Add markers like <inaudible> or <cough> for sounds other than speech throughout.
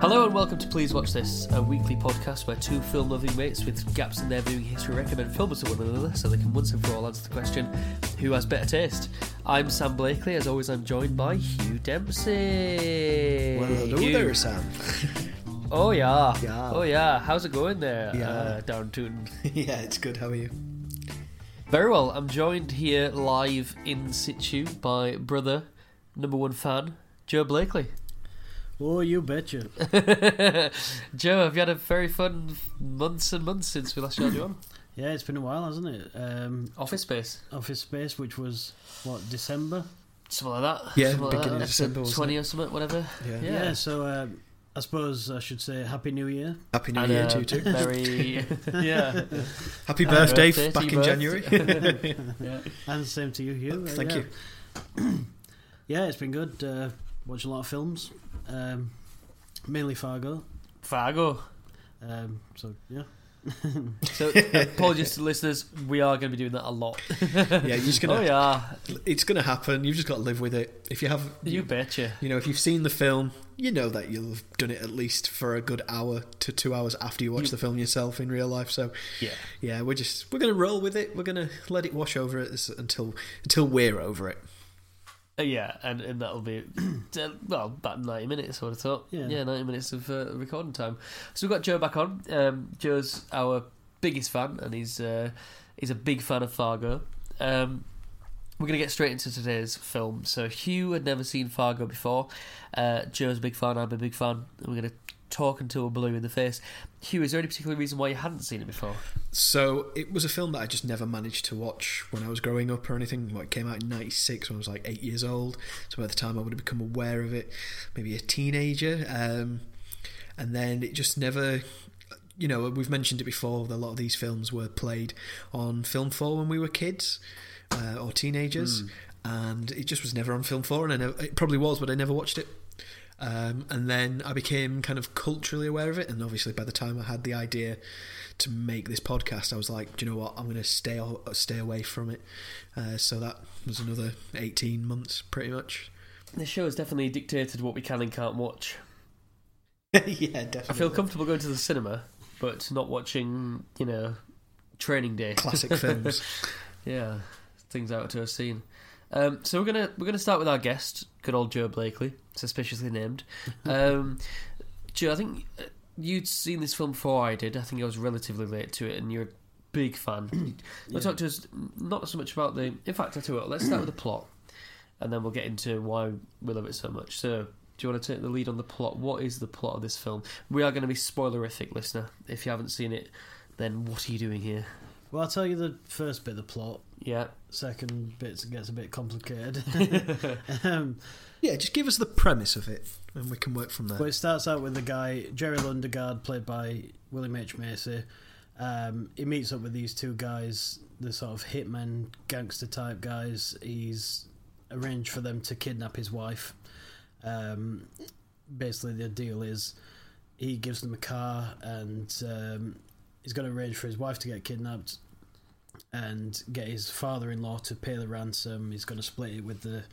Hello and welcome to Please Watch This, a weekly podcast where two film loving mates with gaps in their viewing history recommend films to one another so they can once and for all answer the question who has better taste. I'm Sam Blakely, as always, I'm joined by Hugh Dempsey. Well, hello Hugh. there, Sam. <laughs> Oh, yeah. Yeah. Oh, yeah. How's it going there, Yeah. uh, down Tooting? <laughs> yeah, it's good. How are you? Very well. I'm joined here live in situ by brother, number one fan, Joe Blakely. Oh, you betcha. <laughs> Joe, have you had a very fun months and months since we last had you on? Yeah, it's been a while, hasn't it? Um, Office Space. Office Space, which was what December. Something like that. Yeah, something like beginning that. of December, Episode wasn't twenty or something, whatever. Yeah. Yeah. so um, I suppose I should say Happy New Year. Happy New And, Year uh, to you too. Very, <laughs> yeah. Happy Happy birthday, birthday back you in both. January. <laughs> yeah. And same to you, Hugh. Uh, Thank yeah. you. <clears throat> Yeah, it's been good. Uh, watched a lot of films, um, mainly Fargo. Fargo. Um, so yeah, <laughs> So apologies to listeners, we are going to be doing that a lot. <laughs> yeah, you're just gonna. Oh yeah, It's gonna happen. You've just got to live with it. If you have, you betcha. you know, if you've seen the film, you know that you'll have done it at least for a good hour to two hours after you watch You- the film yourself in real life. So Yeah. yeah, we're just we're gonna roll with it. We're gonna let it wash over us until until we're over it. Uh, yeah, and, and that'll be <clears throat> uh, well about ninety minutes. I would have thought. Yeah. yeah ninety minutes of uh, recording time. So we've got Joe back on. Um, Joe's our biggest fan, and he's uh, he's a big fan of Fargo. Um, we're gonna get straight into today's film. So Hugh had never seen Fargo before. Uh, Joe's a big fan. I'm a big fan. We're gonna talk until we're blue in the face. Hugh, is there any particular reason why you hadn't seen it before? So it was a film that I just never managed to watch when I was growing up or anything. Well, it came out in '96 when I was like eight years old. So by the time I would have become aware of it, maybe a teenager, um, and then it just never. You know, we've mentioned it before. that A lot of these films were played on Film Four when we were kids uh, or teenagers, and it just was never on Film Four. And I never, it probably was, but I never watched it. Um, and then I became kind of culturally aware of it, and obviously by the time I had the idea to make this podcast, I was like, do you know what? I'm going to stay stay away from it. Uh, so that was another 18 months, pretty much. The show has definitely dictated what we can and can't watch. <laughs> yeah, definitely. I feel comfortable going to the cinema, but not watching, you know, Training Day. Classic <laughs> films. Yeah, things out to have seen. Um, so we're gonna we're gonna start with our guest, good old Joe Blakely, suspiciously named. Um, <laughs> Joe, I think uh, you'd seen this film before I did. I think I was relatively late to it, and you're a big fan. <clears throat> Yeah. talk to us not so much about the. In fact, I tell you what, let's start with the plot, and then we'll get into why we love it so much. So. Do you want to take the lead on the plot? What is the plot of this film? We are going to be spoilerific, listener. If you haven't seen it, then what are you doing here? Well, I'll tell you the first bit of the plot. Yeah. Second bit gets a bit complicated. <laughs> <laughs> um, yeah, just give us the premise of it, and we can work from there. But it starts out with the guy Jerry Lundegaard, played by William H Macy. Um, he meets up with these two guys, the sort of hitmen, gangster type guys. He's arranged for them to kidnap his wife. Um, basically, the deal is he gives them a car, and um, he's going to arrange for his wife to get kidnapped and get his father-in-law to pay the ransom. He's going to split it with the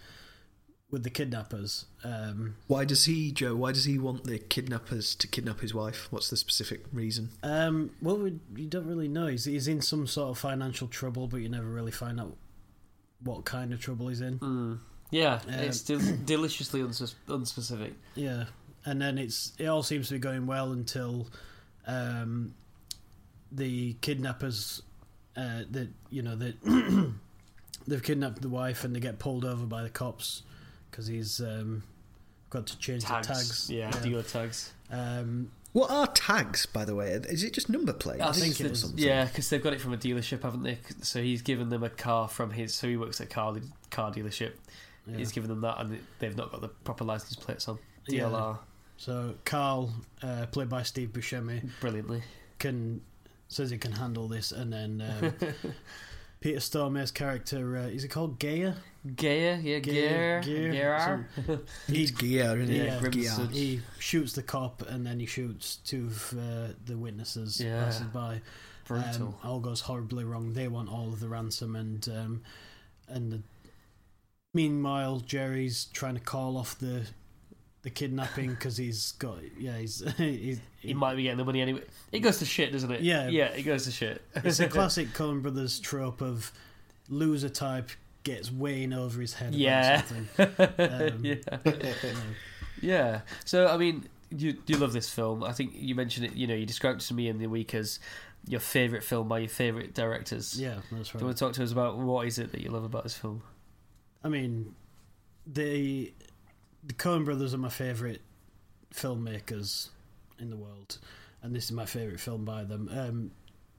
with the kidnappers. Um, Why does he, Joe? Why does he want the kidnappers to kidnap his wife? What's the specific reason? Um, well, we, you don't really know. He's, he's in some sort of financial trouble, but you never really find out what kind of trouble he's in. Mm. Yeah, Um, it's del- <coughs> deliciously unsus- unspecific. Yeah, and then it's it all seems to be going well until um, the kidnappers, uh, that you know that <clears throat> they've kidnapped the wife and they get pulled over by the cops because he's um, got to change Tags. the tags. Yeah, dealer tags. Um, What are tags, by the way? Is it just number plates? I think think it it's, is something. yeah, because they've got it from a dealership, haven't they? So he's given them a car from his. So he works at a car car dealership. yeah. He's given them that, and they've not got the proper license plates on. Yeah. DLR, So Carl, uh, played by Steve Buscemi, brilliantly. can says he can handle this, and then um, <laughs> Peter Stormare's character uh, is it called Gaia? Gear, yeah, gear, Gear, Gear, gear. It's gear, isn't it? Yeah, gear. He shoots the cop, and then he shoots two of uh, the witnesses Yeah. passing by. Brutal. Um, all goes horribly wrong. They want all of the ransom, and um, and the, meanwhile Jerry's trying to call off the the kidnapping because he's got yeah he's, <laughs> he's He might be getting the money anyway. It goes to shit, doesn't it? Yeah. yeah, it goes to shit. it's a <laughs> classic Coen Brothers trope of loser type gets way in over his head Yeah. <laughs> Um, yeah, yeah. So I mean, you you love this film. I think you mentioned it. You know, you described it to me in the week as your favorite film by your favorite directors. yeah, that's Do you want to talk to us about what is it that you love about this film? I mean, the the Coen Brothers are my favorite filmmakers in the world, and this is my favorite film by them. Um,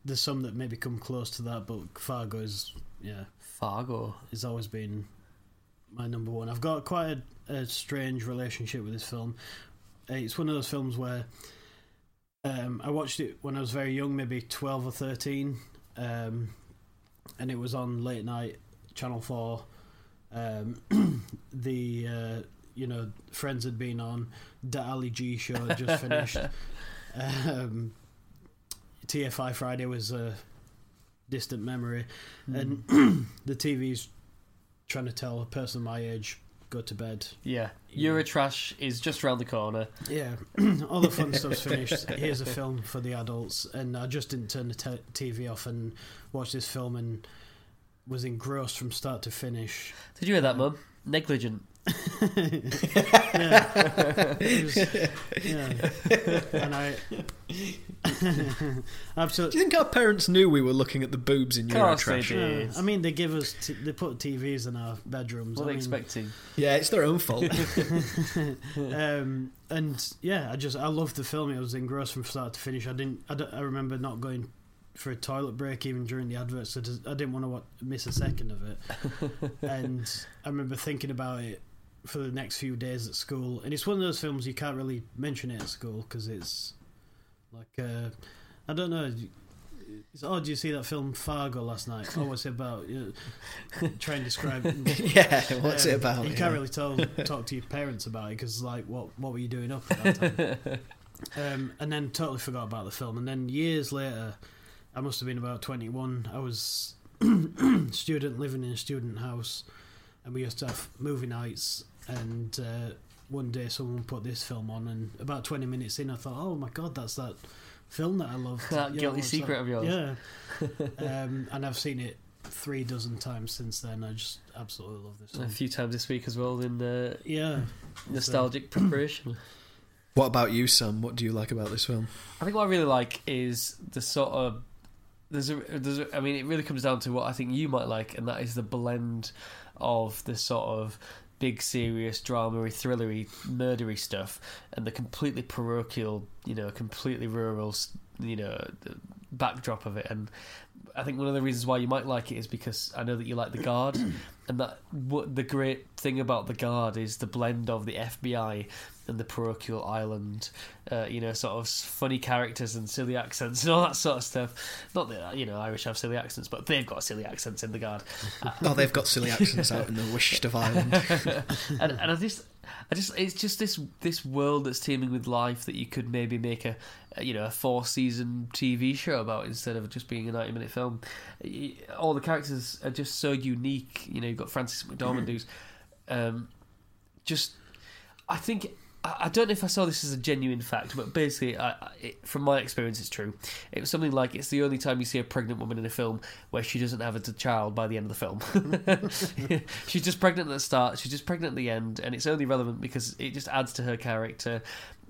there's some that maybe come close to that, but Fargo is yeah Fargo. has always been my number one. I've got quite a, a strange relationship with this film. Uh, It's one of those films where um, I watched it when I was very young, maybe twelve or thirteen, um, and it was on late night Channel Four. Um, <coughs> the uh, you know Friends had been on. The Ali G show had just finished. <laughs> um, TFI Friday was a distant memory, and <clears throat> the TV's trying to tell a person my age go to bed. Yeah, Yeah. Eurotrash is just around the corner. Yeah, <clears throat> all the fun stuff's finished. Here's a film for the adults, and I just didn't turn the te- TV off and watch this film, and was engrossed from start to finish. Did you hear that, Mum? Negligent. Yeah, <laughs> It was- yeah. and I <laughs> Do you think our parents knew we were looking at the boobs in Course they Eurotrash? Yeah, I mean, they give us, t- they put TVs in our bedrooms. What I are they mean, expecting? Yeah, it's their own fault. <laughs> um, and yeah, I just I loved the film. It was engrossed from start to finish. I didn't. I, don't- I remember not going for a toilet break even during the adverts. So I didn't want to miss a second of it. and I remember thinking about it for the next few days at school. And it's one of those films you can't really mention it at school because it's like uh, I don't know. It's, oh, did you see that film Fargo last night? Oh, what's it about? You know, try and describe. <laughs> yeah, what's Um, it about? You yeah. can't really tell, talk to your parents about it because, like, what what were you doing up at that time? <laughs> um, and then totally forgot about the film. And then years later, I must have been about twenty one. I was <clears throat> student living in a student house, and we used to have movie nights. And uh, one day, someone put this film on, and about twenty minutes in, I thought, "Oh my god, that's that." Film that I love. <laughs> That Yeah, guilty what's secret that? of yours. Yeah, <laughs> um, and I've seen it three dozen times since then. I just absolutely love this Film. A few times this week as well in uh, Yeah, nostalgic preparation. <clears throat> What about you, Sam? What do you like about this film? I think what I really like is the sort of there's a there's a, I mean it really comes down to what I think you might like, and that is the blend of the sort of big serious dramery thrillery murdery stuff and the completely parochial you know completely rural you know backdrop of it. And I think one of the reasons why you might like it is because I know that you like the guard and that what the great thing about the guard is the blend of the FBI and the parochial island uh, you know sort of funny characters and silly accents and all that sort of stuff not that you know Irish have silly accents but they've got silly accents in the guard <laughs> Oh, they've got silly accents out in the wished of Ireland. <laughs> and, and I just, I just, it's just this this world that's teeming with life that you could maybe make a, you know a four season TV show about instead of just being a ninety minute film. All the characters are just so unique. You know, you've got Frances McDormand who's um, just, I think. I don't know if I saw this as a genuine fact, but basically, I, I, it, from my experience, it's true. It was something like it's the only time you see a pregnant woman in a film where she doesn't have a child by the end of the film. <laughs> <laughs> she's just pregnant at the start, she's just pregnant at the end, and it's only relevant because it just adds to her character.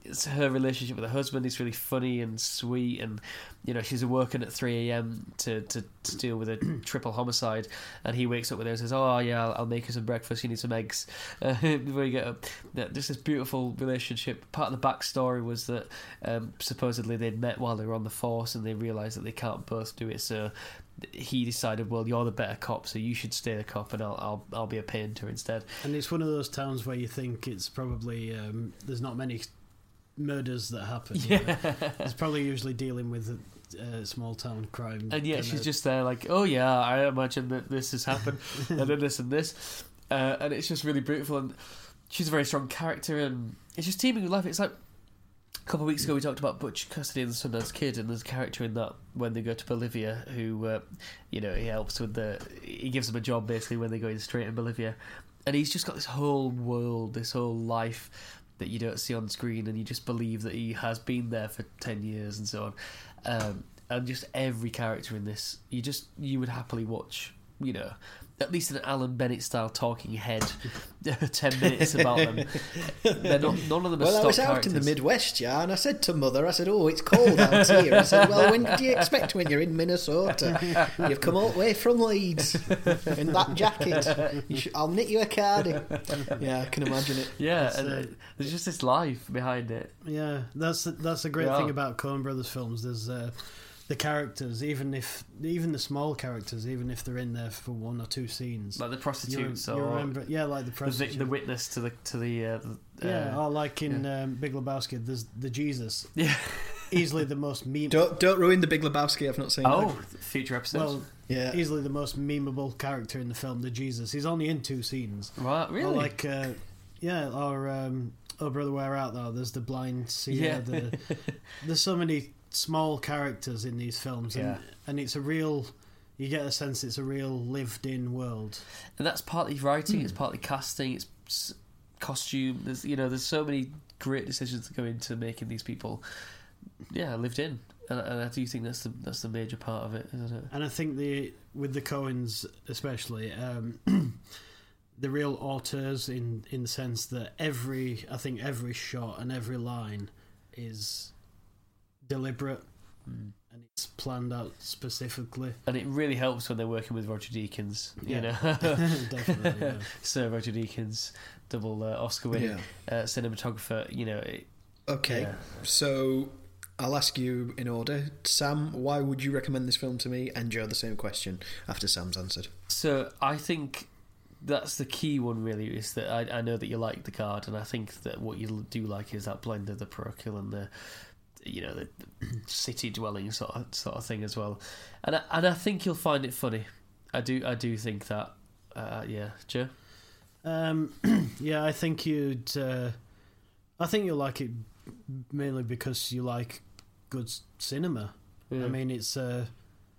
It's her relationship with her husband is really funny and sweet, and you know she's working at three a.m. to to, to deal with a <clears throat> triple homicide, and he wakes up with her and says, "Oh yeah, I'll, I'll make her some breakfast. You need some eggs." Uh, <laughs> before you get up, Yeah, just this beautiful relationship. Part of the backstory was that um, supposedly they'd met while they were on the force, and they realised that they can't both do it, so he decided, well, you're the better cop, so you should stay the cop, and I'll I'll, I'll be a painter instead. and it's one of those towns where you think it's probably um, there's not many murders that happen. you know. <laughs> Yeah, It's probably usually dealing with uh, small town crime. and yeah, she's just there like, oh yeah, I imagine that this has happened, <laughs> and then this and this, uh, and it's just really beautiful, and she's a very strong character, and it's just teeming with life. It's like. A couple of weeks ago, we talked about Butch Cassidy and the Sundance Kid, and there's a character in that when they go to Bolivia who, uh, you know, he helps with the. He gives them a job basically when they go in straight in Bolivia, and he's just got this whole world, this whole life that you don't see on screen, and you just believe that he has been there for ten years and so on. Um, and just every character in this, you just you would happily watch. You know, at least an Alan Bennett style talking head, <laughs> ten minutes about them. They're not, none of them are Well, I was out characters. in the Midwest, yeah, and I said to mother, I said, "Oh, it's cold out here." I said, "Well, when did you expect when you're in Minnesota? You've come all the way from Leeds in that jacket. You should, I'll knit you a cardi." Yeah, I can imagine it. Yeah, and uh, uh, there's just this life behind it. Yeah, that's that's a great Yeah. thing about Coen Brothers films. There's uh, the characters, even if even the small characters, even if they're in there for one or two scenes, Like the prostitutes you or remember. Yeah, like the the, prostitute. the witness to the to the, uh, yeah, uh, or like in um, Big Lebowski, there's the Jesus, yeah. easily the most meme. <laughs> Don't don't ruin the Big Lebowski. I've not seen. Oh, that. future episodes. Well, yeah. easily the most memeable character in the film, the Jesus. He's only in two scenes. right, Or really? like, uh, yeah, or um, Oh Brother Where Art Thou? There's the blind seer. Yeah. The, <laughs> there's so many small characters in these films, and, Yeah. and it's a real. You get a sense it's a real lived-in world. and that's partly writing. Hmm. It's partly casting. It's costume. There's you know there's so many great decisions that go into making these people. Yeah, lived in, and, and I do think that's the that's the major part of it, isn't it? And I think the with the Coens especially, um, <clears throat> the real auteurs in in the sense that every I think every shot and every line is deliberate Mm. and it's planned out specifically. And it really helps when they're working with Roger Deakins. You Yeah. know, <laughs> Definitely. Yeah. <laughs> Sir Roger Deakins, double uh, Oscar winning yeah. uh, cinematographer. You know, it, Okay. yeah. So I'll ask you in order. Sam, why would you recommend this film to me? And Joe, the same question after Sam's answered. So I think that's the key one. Really, is that I, I know that you like the Guard, and I think that what you do like is that blend of the parochial and the you know the city dwelling sort of sort of thing as well. And I, and I think you'll find it funny. I do I do think that. Uh, yeah, Joe. Um, <clears throat> yeah, I think you'd. Uh, I think you'll like it mainly because you like good cinema. Yeah. I mean, it's. Uh,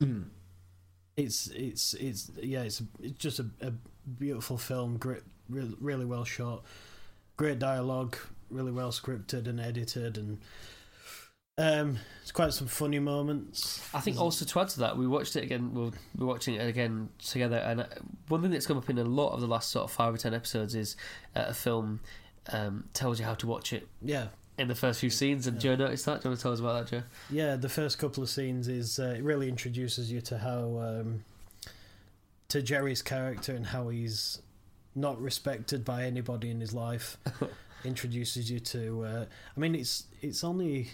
Mm. it's it's it's yeah it's it's just a, a beautiful film great really, really well shot great dialogue really well scripted and edited and um it's quite some funny moments I think also to add to that, we watched it again. We're, we're watching it again together, and uh, one thing that's come up in a lot of the last sort of five or ten episodes is uh, a film um, tells you how to watch it yeah in the first few scenes. And Yeah. Joe noticed that. Do you want to tell us about that, Joe? yeah the first couple of scenes is uh, it really introduces you to how um to Jerry's character and how he's not respected by anybody in his life <laughs> introduces you to uh, I mean it's it's only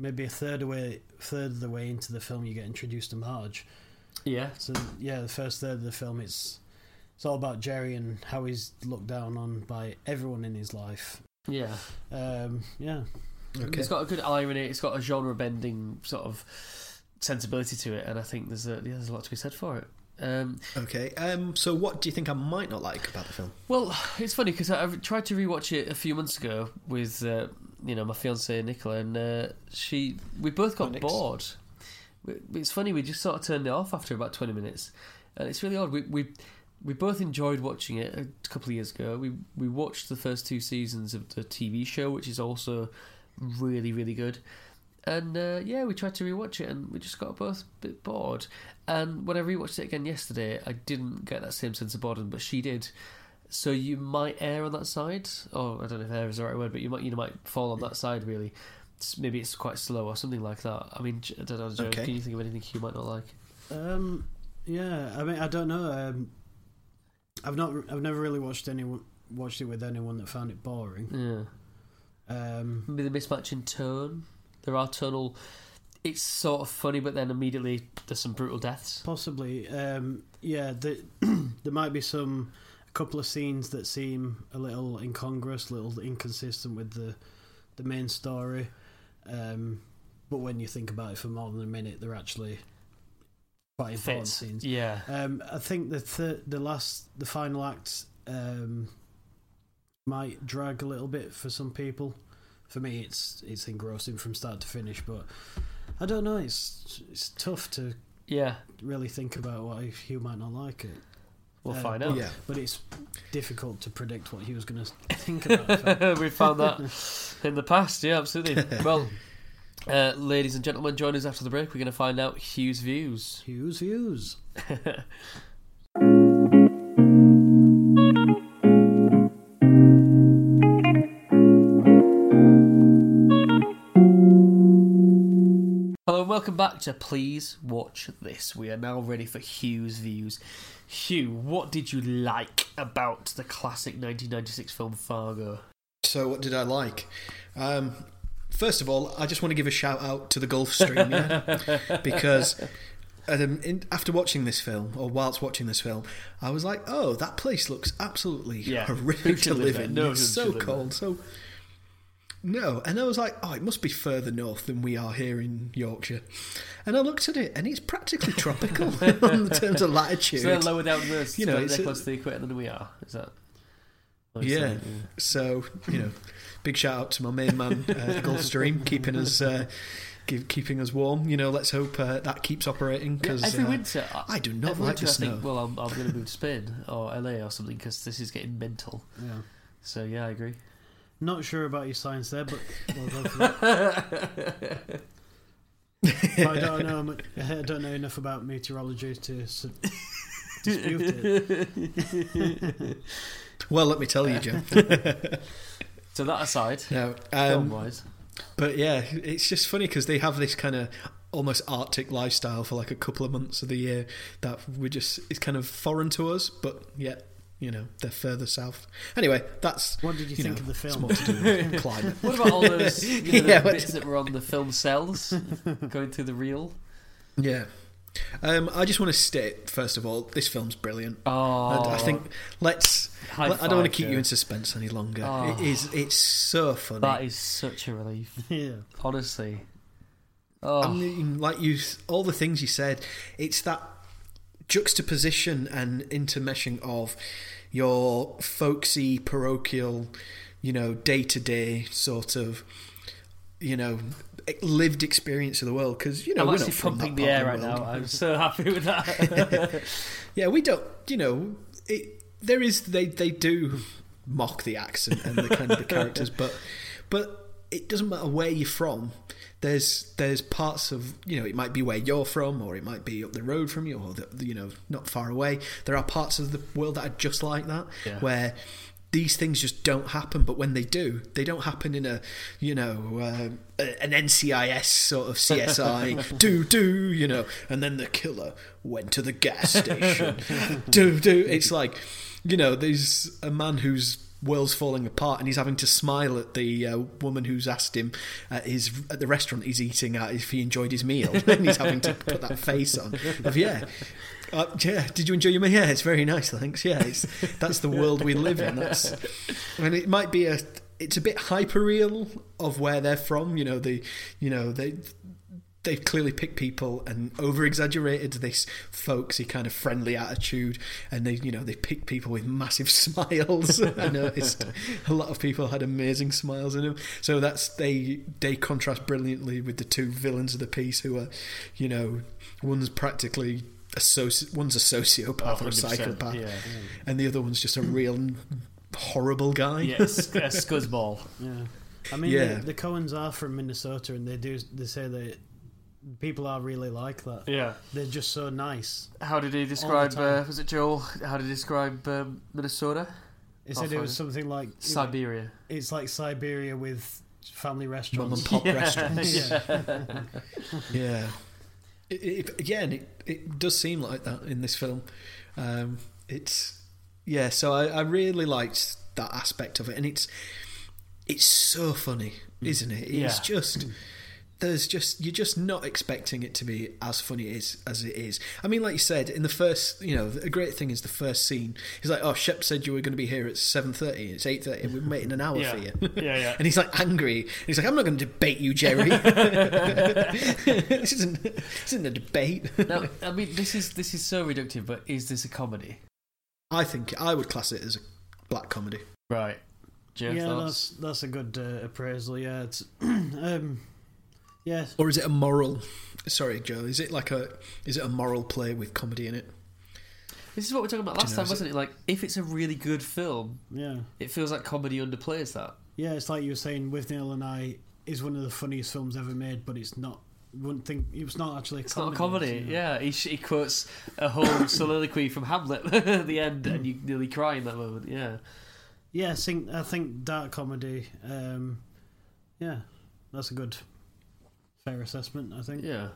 maybe a third away third of the way into the film you get introduced to Marge Yeah, so yeah the first third of the film it's it's all about Jerry and how he's looked down on by everyone in his life yeah. um, yeah Okay. It's got a good irony. It's got a genre bending sort of sensibility to it, and I think there's a yeah, there's a lot to be said for it. Um, Okay. Um. So, what do you think I might not like about the film? Well, it's funny because I I tried to rewatch it a few months ago with uh, you know my fiance Nicola, and uh, she we both got Onyx. bored. It's funny we just sort of turned it off after about twenty minutes, and it's really odd. We we we both enjoyed watching it a couple of years ago. We we watched the first two seasons of the TV show, which is also really really good. And uh, yeah, we tried to rewatch it, and we just got both a bit bored. And when I rewatched it again yesterday, I didn't get that same sense of boredom, but she did. So you might err on that side, or I don't know if err is the right word, but you might you might fall on that side really. Maybe it's quite slow or something like that. I mean, I don't know. Joe, Okay. Can you think of anything you might not like? Um, yeah, I mean, I don't know. Um, I've not, I've never really watched anyone watched it with anyone that found it boring. Yeah, Um, maybe the mismatch in tone. There are tonal. It's sort of funny, but then immediately there's some brutal deaths. possibly, um, yeah. The, <clears throat> there might be some a couple of scenes that seem a little incongruous, a little inconsistent with the the main story. Um, but when you think about it for more than a minute, they're actually quite important Fits. scenes. Yeah, Um, I think the thir- the last, the final act um, might drag a little bit for some people. For me, it's it's engrossing from start to finish, but I don't know. It's it's tough to yeah. really think about why you might not like it. We'll Uh, find out. Yeah. But it's difficult to predict what he was going <laughs> to think about. we found that <laughs> in the past. Yeah, absolutely. <laughs> Well, uh, ladies and gentlemen, join us after the break. We're going to find out Hugh's views. Hugh's views. Welcome back to Please Watch This. We are now ready for Hugh's views. Hugh, what did you like about the classic 1996 film Fargo? So, what did I like? Um, first of all, I just want to give a shout out to the Gulf Stream, yeah? <laughs> because um, in, after watching this film, or whilst watching this film, I was like, "Oh, that place looks absolutely Yeah, <laughs> horrific to live in. No it's so live cold, so." No, and I was like, oh, it must be further north than we are here in Yorkshire. And I looked at it, and it's practically tropical <laughs> in terms of latitude. So they're lower down the, You know, they're a- to the equator than we are. Is that? what Yeah. So you know, big shout out to my main man, uh, Gulfstream, keeping us uh, give, keeping us warm. You know, let's hope uh, that keeps operating Yeah, because every uh, winter, I do not like winter the I snow. think, well, I'm, I'm going to move to Spain or LA or something because this is getting mental. Yeah. So yeah, I agree. Not sure about your science there, but we'll for that. But <laughs> I don't know. mu- I don't know enough about meteorology to s- dispute it. <laughs> well, let me tell you, Joe. <laughs> So that aside, no, um, wise, but yeah, it's just funny because they have this kind of almost Arctic lifestyle for like a couple of months of the year that we just it's kind of foreign to us, but yet. You know, they're further south. Anyway, that's What did you, you think know, of the it's film? more to do with <laughs> climate. what about all those <laughs> you know, Yeah, the bits that were on the film cells going through the reel? Yeah. Um, I just want to state, first of all, this film's brilliant. Oh, I, I think let's. I don't want to keep you in suspense any longer. Oh. It is. It's so funny. That is such a relief, <laughs> yeah. honestly. Oh, I mean, like you, all the things you said. It's that juxtaposition and intermeshing of your folksy, parochial, you know, day to day sort of, you know, lived experience of the world. Because you know, I'm we're actually not from pumping the air right the now. I'm so happy with that. <laughs> <laughs> Yeah, we don't. You know, it, there is they they do mock the accent and the kind of the characters, but but it doesn't matter where you're from. There's there's parts of you know it might be where you're from, or it might be up the road from you, or the, you know not far away. There are parts of the world that are just like that, Yeah. where these things just don't happen. But when they do, they don't happen in a you know uh, an NCIS sort of CSI <laughs> <laughs> do do you know, and then the killer went to the gas station <laughs> do do. It's like you know, there's a man whose world's falling apart, and he's having to smile at the uh, woman who's asked him at his at the restaurant he's eating at if he enjoyed his meal, <laughs> and he's having to put that face on of yeah. Uh, yeah, did you enjoy your meal? Yeah, it's very nice, thanks. Yeah, that's the world we live in. That's, and it might be a, it's a bit hyper real of where they're from. You know, the, you know, they, they've clearly picked people and over exaggerated this folksy kind of friendly attitude and they you know they picked people with massive <laughs> smiles i noticed a lot of people had amazing smiles in them so that's they they contrast brilliantly with the two villains of the piece who are you know one's practically a soci- one's a sociopath or a oh, psychopath Yeah, and the other one's just a real horrible guy yes, a <laughs> scuzzball. Yeah. I mean, Yeah. the, the Coens are from Minnesota, and they do they say that people are really like that. Yeah. They're just so nice. How did he describe? time. Uh, was it Joel? How did he describe um, Minnesota? They Oh, said it was something like Siberia. it's like Siberia with family mum restaurants. and pop <laughs> Yeah. restaurants <laughs> yeah. Yeah. It, it, again, it, it does seem like that in this film. Um, it's yeah. So I, I really liked that aspect of it, and it's it's so funny, isn't it? It's Yeah. just there's just you're just not expecting it to be as funny as as it is. I mean, like you said in the first, you know, a great thing is the first scene. He's like, "Oh, Shep said you were going to be here at seven thirty. It's eight thirty. We're waiting an hour Yeah. for you." <laughs> Yeah, yeah. And he's like angry. And he's like, "I'm not going to debate you, Jerry. <laughs> <laughs> this isn't this isn't a debate." now, I mean, this is this is so reductive, but is this a comedy? I think I would class it as a black comedy. Right. Jeff, yeah, thoughts? that's that's a good uh, appraisal. Yeah, it's <clears throat> um, yeah, Or is it a moral? Sorry, Joe. Is it like a? Is it a moral play with comedy in it? This is what we were talking about Do you last know, time, wasn't it? Like, if it's a really good film, Yeah, it feels like comedy underplays that. yeah. It's like you were saying Withnail and I is one of the funniest films ever made, but it's not. Wouldn't think it was not actually. A It's comedy, not a comedy. you know. Yeah, he, sh- he quotes a whole <coughs> soliloquy from Hamlet <laughs> at the end, and you nearly cry in that moment. Yeah, Yeah, I think I think dark comedy. Um, yeah, that's a good, fair assessment. I think. yeah.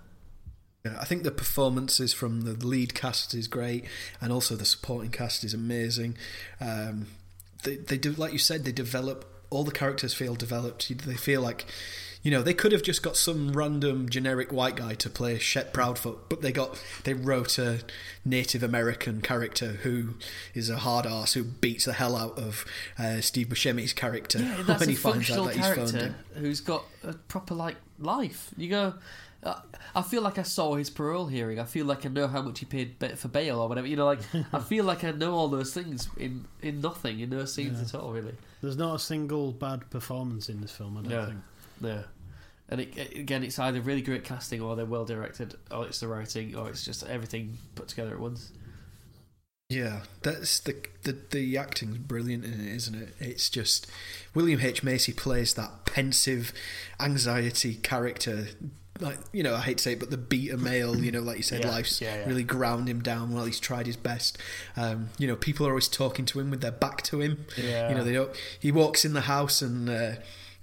Yeah, I think the performances from the lead cast is great, and also the supporting cast is amazing. Um, they they do, like you said, they develop all the characters feel developed. They feel like, you know, they could have just got some random generic white guy to play Shep Proudfoot, but they got they wrote a Native American character who is a hard ass who beats the hell out of uh, Steve Buscemi's character Yeah, <laughs> that's when a he finds out functional that he's phoned character him. who's got a proper like life. You go. I feel like I saw his parole hearing. I feel like I know how much he paid for bail or whatever. You know, like I <laughs> feel like I know all those things in in nothing in no scenes Yeah. at all. Really. There's not a single bad performance in this film. I don't No. think. Yeah. And it, it- again, it's either really great casting, or they're well directed, or it's the writing, or it's just everything put together at once. Yeah, that's the the the acting's brilliant in it, isn't it? It's just William H Macy plays that pensive, anxiety character. Like you know, I hate to say it, but the beta male, you know, like you said, Yeah, life's yeah, yeah. really ground him down while he's tried his best. Um, you know, people are always talking to him with their back to him. Yeah. You know, they don't. He walks in the house and. Uh,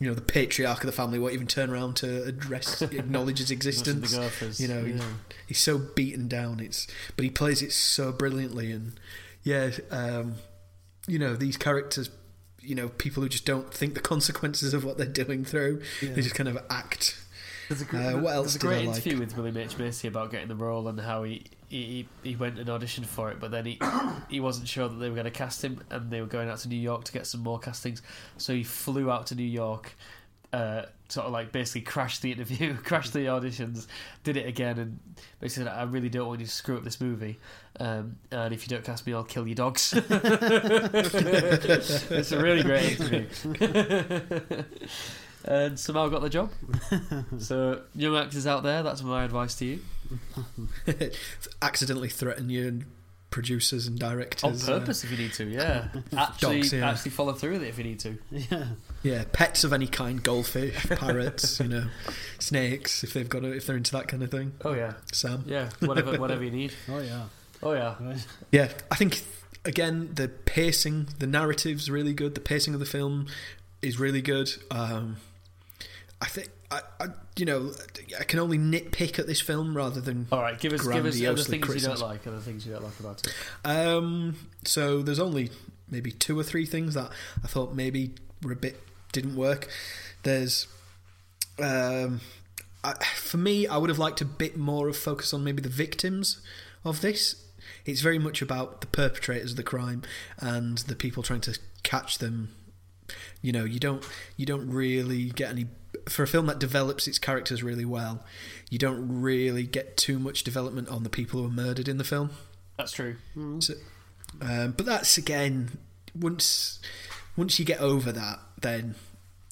you know the patriarch of the family won't even turn around to address, <laughs> acknowledge his existence. You know, yeah. he's so beaten down. It's but he plays it so brilliantly, and yeah, um, you know these characters. You know, people who just don't think the <laughs> consequences of what they're doing through. Yeah. They just kind of act. There's a, Uh, what else there's a great I like? interview with William H Macy about getting the role and how he he, he went and auditioned for it, but then he <coughs> he wasn't sure that they were going to cast him, and they were going out to New York to get some more castings. So he flew out to New York, uh, sort of like basically crashed the interview, <laughs> crashed the auditions, did it again, and basically said, "I really don't want you to screw up this movie, um, and if you don't cast me, I'll kill your dogs." <laughs> it's a really great interview. <laughs> and somehow got the job. <laughs> So, young actors out there, that's my advice to you. <laughs> accidentally threaten you and producers and On directors. uh, purpose, if you need to, yeah. <laughs> Actually, Dogs, yeah. actually follow through with it if you need to. Yeah, yeah, pets of any kind, goldfish, parrots, you know, snakes if they've got a, if they're into that kind of thing. Oh yeah, Sam. yeah. Whatever, whatever you need. oh yeah. Oh yeah. Yeah, I think again the pacing, the narrative's really good. The pacing of the film is really good. Um, I think I, I, you know, I can only nitpick at this film rather than. All right, give us give us other things you don't like, other things you don't like about it. Um, so there's only maybe two or three things that I thought maybe were a bit didn't work. There's, um, I, for me, I would have liked a bit more of focus on maybe the victims of this. It's very much about the perpetrators of the crime and the people trying to catch them. You know, you don't you don't really get any for a film that develops its characters really well. You don't really get too much development on the people who are murdered in the film. That's true. So, um, but that's again once once you get over that, then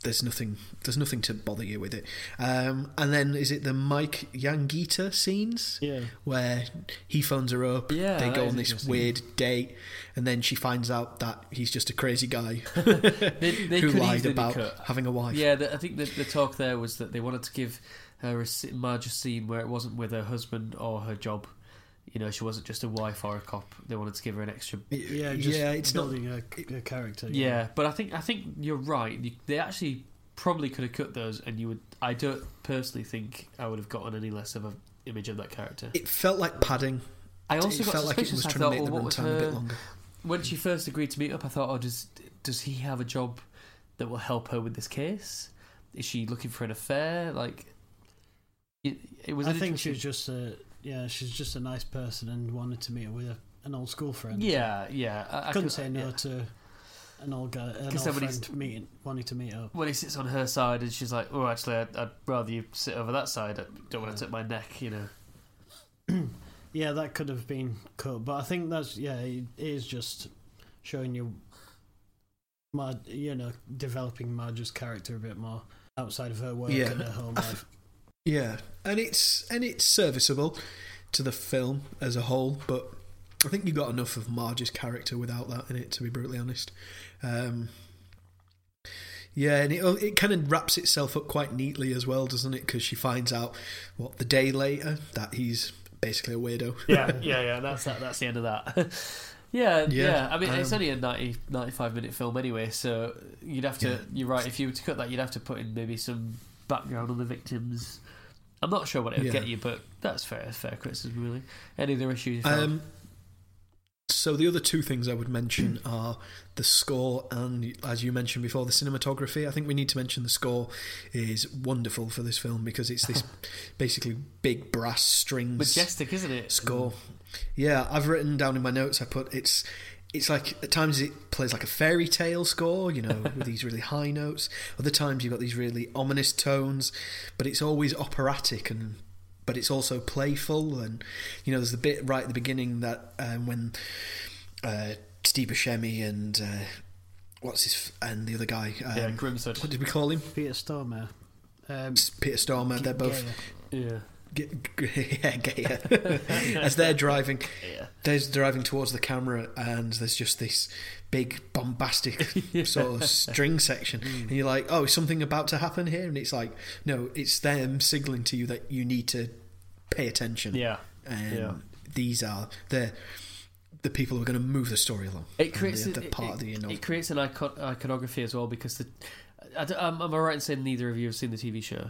there's nothing there's nothing to bother you with it. Um, and then is it the Mike Yanagita scenes Yeah. where he phones her up? Yeah, they go on this weird date, and then she finds out that he's just a crazy guy <laughs> They, they who could lied about cut. having a wife. Yeah, the, I think the, the talk there was that they wanted to give her a, Marge a scene where it wasn't with her husband or her job. You know, she wasn't just a wife or a cop. They wanted to give her an extra. Yeah, just yeah, it's not. a, a character. Yeah, but I think I think you're right. You, they actually probably could have cut those, and you would. I don't personally think I would have gotten any less of an image of that character. It felt like padding. I also it got felt like it suspicious. was I trying thought, to make well, the what was runtime a bit her longer. when she first agreed to meet up? I thought, oh, does does he have a job that will help her with this case? Is she looking for an affair? Like, it, it was. I think interesting- she's just a yeah, she's just a nice person and wanted to meet her with a, an old school friend. Yeah, yeah. I, I couldn't could- say no yeah. to an old guy, an old friend meeting, wanting to meet up. When he sits on her side and she's like, "Oh, actually, I'd, I'd rather you sit over that side. I don't want to tip my neck," you know. <clears throat> Yeah, that could have been cut, but I think that's yeah, it is just showing you, Mar- you know, developing Marge's character a bit more outside of her work Yeah. and her home life. <laughs> Yeah, and it's and it's serviceable to the film as a whole, but I think you got enough of Marge's character without that in it, to be brutally honest. Um, yeah, and it it kind of wraps itself up quite neatly as well, doesn't it? Because she finds out what the day later that he's basically a weirdo. yeah, yeah, <laughs> yeah. That's that. That's the end of that. <laughs> yeah, yeah, Yeah, I mean, it's um, only a 90, 95 minute film anyway, so you'd have to. Yeah. You're right. If you were to cut that, you'd have to put in maybe some background on the victims. I'm not sure what it would Yeah. get you, but that's fair. Fair criticism, really. Any other issues? Um, so the other two things I would mention <clears throat> are the score and, as you mentioned before, the cinematography. I think we need to mention the score is wonderful for this film because it's this <laughs> basically big brass strings Majestic, isn't it? score. Yeah, I've written down in my notes. I put it's it's like at times it plays like a fairy tale score, you know, with these really <laughs> high notes. Other times you've got these really ominous tones, but it's always operatic and but it's also playful and you know there's the bit right at the beginning that um, when uh, Steve Buscemi and uh, what's his f- and the other guy um, Yeah, Grimsrud. what did we call him Peter Stormare. Um, Peter Stormare they're both Gayer. Yeah, G- g- <laughs> yeah, gayer. <laughs> As they're driving, yeah. they're driving towards the camera, and there's just this big bombastic <laughs> sort of string section, hmm. and you're like, "Oh, is something about to happen here?" And it's like, "No, it's them signaling to you that you need to pay attention." Yeah. and yeah. these are the the people who are going to move the story along. It creates the, it, part it, of the you know. it creates an icon, iconography as well because the. I am, um, am I right in saying neither of you have seen the TV show?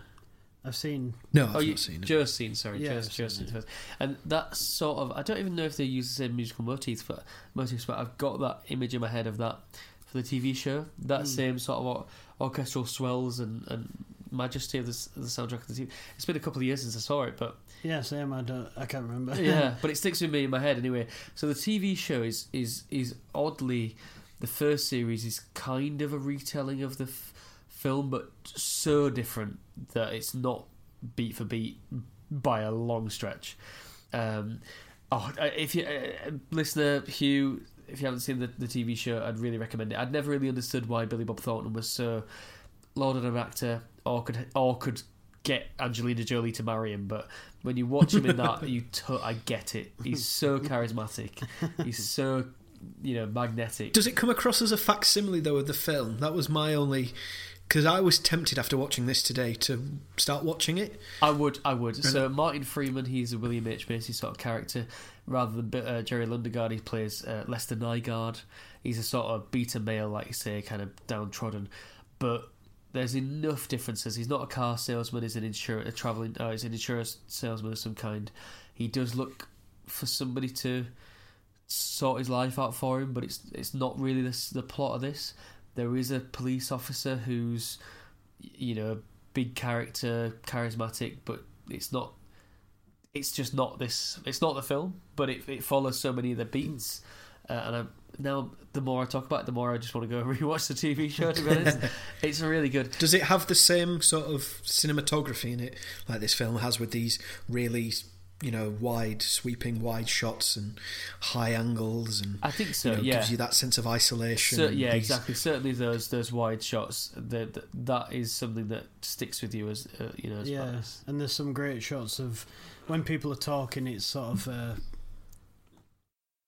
I've seen. no, I've oh, you, not seen it. Joe's seen. Sorry, Yeah, Joe's, I've Joe's seen seen first. And that sort of, I don't even know if they use the same musical motifs, but motifs. But I've got that image in my head of that for the TV show. That Mm. same sort of or- orchestral swells and, and majesty of the, the soundtrack of the TV. It's been a couple of years since I saw it, but Yeah, same. I don't. I can't remember. yeah, <laughs> but it sticks with me in my head anyway. So the TV show is is is oddly the first series is kind of a retelling of the f- film, but so different that it's not beat for beat by a long stretch. Um, oh, if you uh, listener Hugh, if you haven't seen the, the TV show, I'd really recommend it. I'd never really understood why Billy Bob Thornton was so lauded an actor, or could or could get Angelina Jolie to marry him, but when you watch him in that, <laughs> you t- I get it. He's so charismatic. He's so you know magnetic. Does it come across as a facsimile though of the film? That was my only because I was tempted after watching this today to start watching it. I would, I would. So Martin Freeman, he's a William H Macy sort of character, rather than uh, Jerry Lundegaard. He plays uh, Lester Nygaard. He's a sort of beta male, like you say, kind of downtrodden, but. There's enough differences. He's not a car salesman. He's an insur- a traveling. Uh, he's an insurance salesman of some kind. He does look for somebody to sort his life out for him, but it's it's not really this the plot of this. There is a police officer who's, you know, a big character, charismatic, but it's not. It's just not this. It's not the film, but it it follows so many of the beats, uh, and I'm, now the more I talk about it, the more I just want to go and <laughs> rewatch the TV show. To be honest, <laughs> it's really good. Does it have the same sort of cinematography in it like this film has with these really, you know, wide, sweeping, wide shots and high angles and I think so. you know, yeah. gives you that sense of isolation. So, yeah, these- exactly. Certainly, those those wide shots. That that- that is something that sticks with you as uh, you know. As Yeah, part of this. and there's some great shots of when people are talking. It's sort of a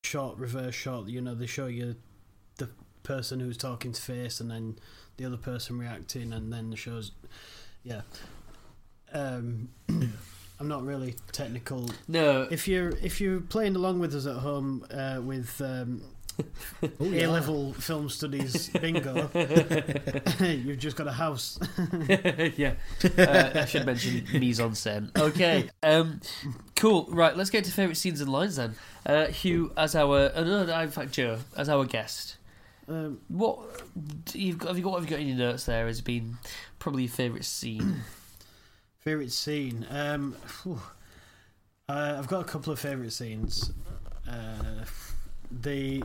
short reverse shot. You know, they show you the person who's talking to face, and then the other person reacting, and then the shows. Yeah, um, <clears throat> I'm not really technical. No, If you're if you're playing along with us at home uh, with um, Oh, yeah. A level film studies <laughs> bingo, <laughs> you've just got a house. <laughs> yeah, uh, I should mention mise en scène. Okay, um, cool. Right, let's get to favourite scenes and lines then. Uh, Hugh, as our, uh, no, no, in fact, Joe, as our guest, Um, what you've got, have you got? What have you got in your notes? There has been probably your favourite scene. Favorite scene. Um, uh, I've got a couple of favorite scenes. Uh, the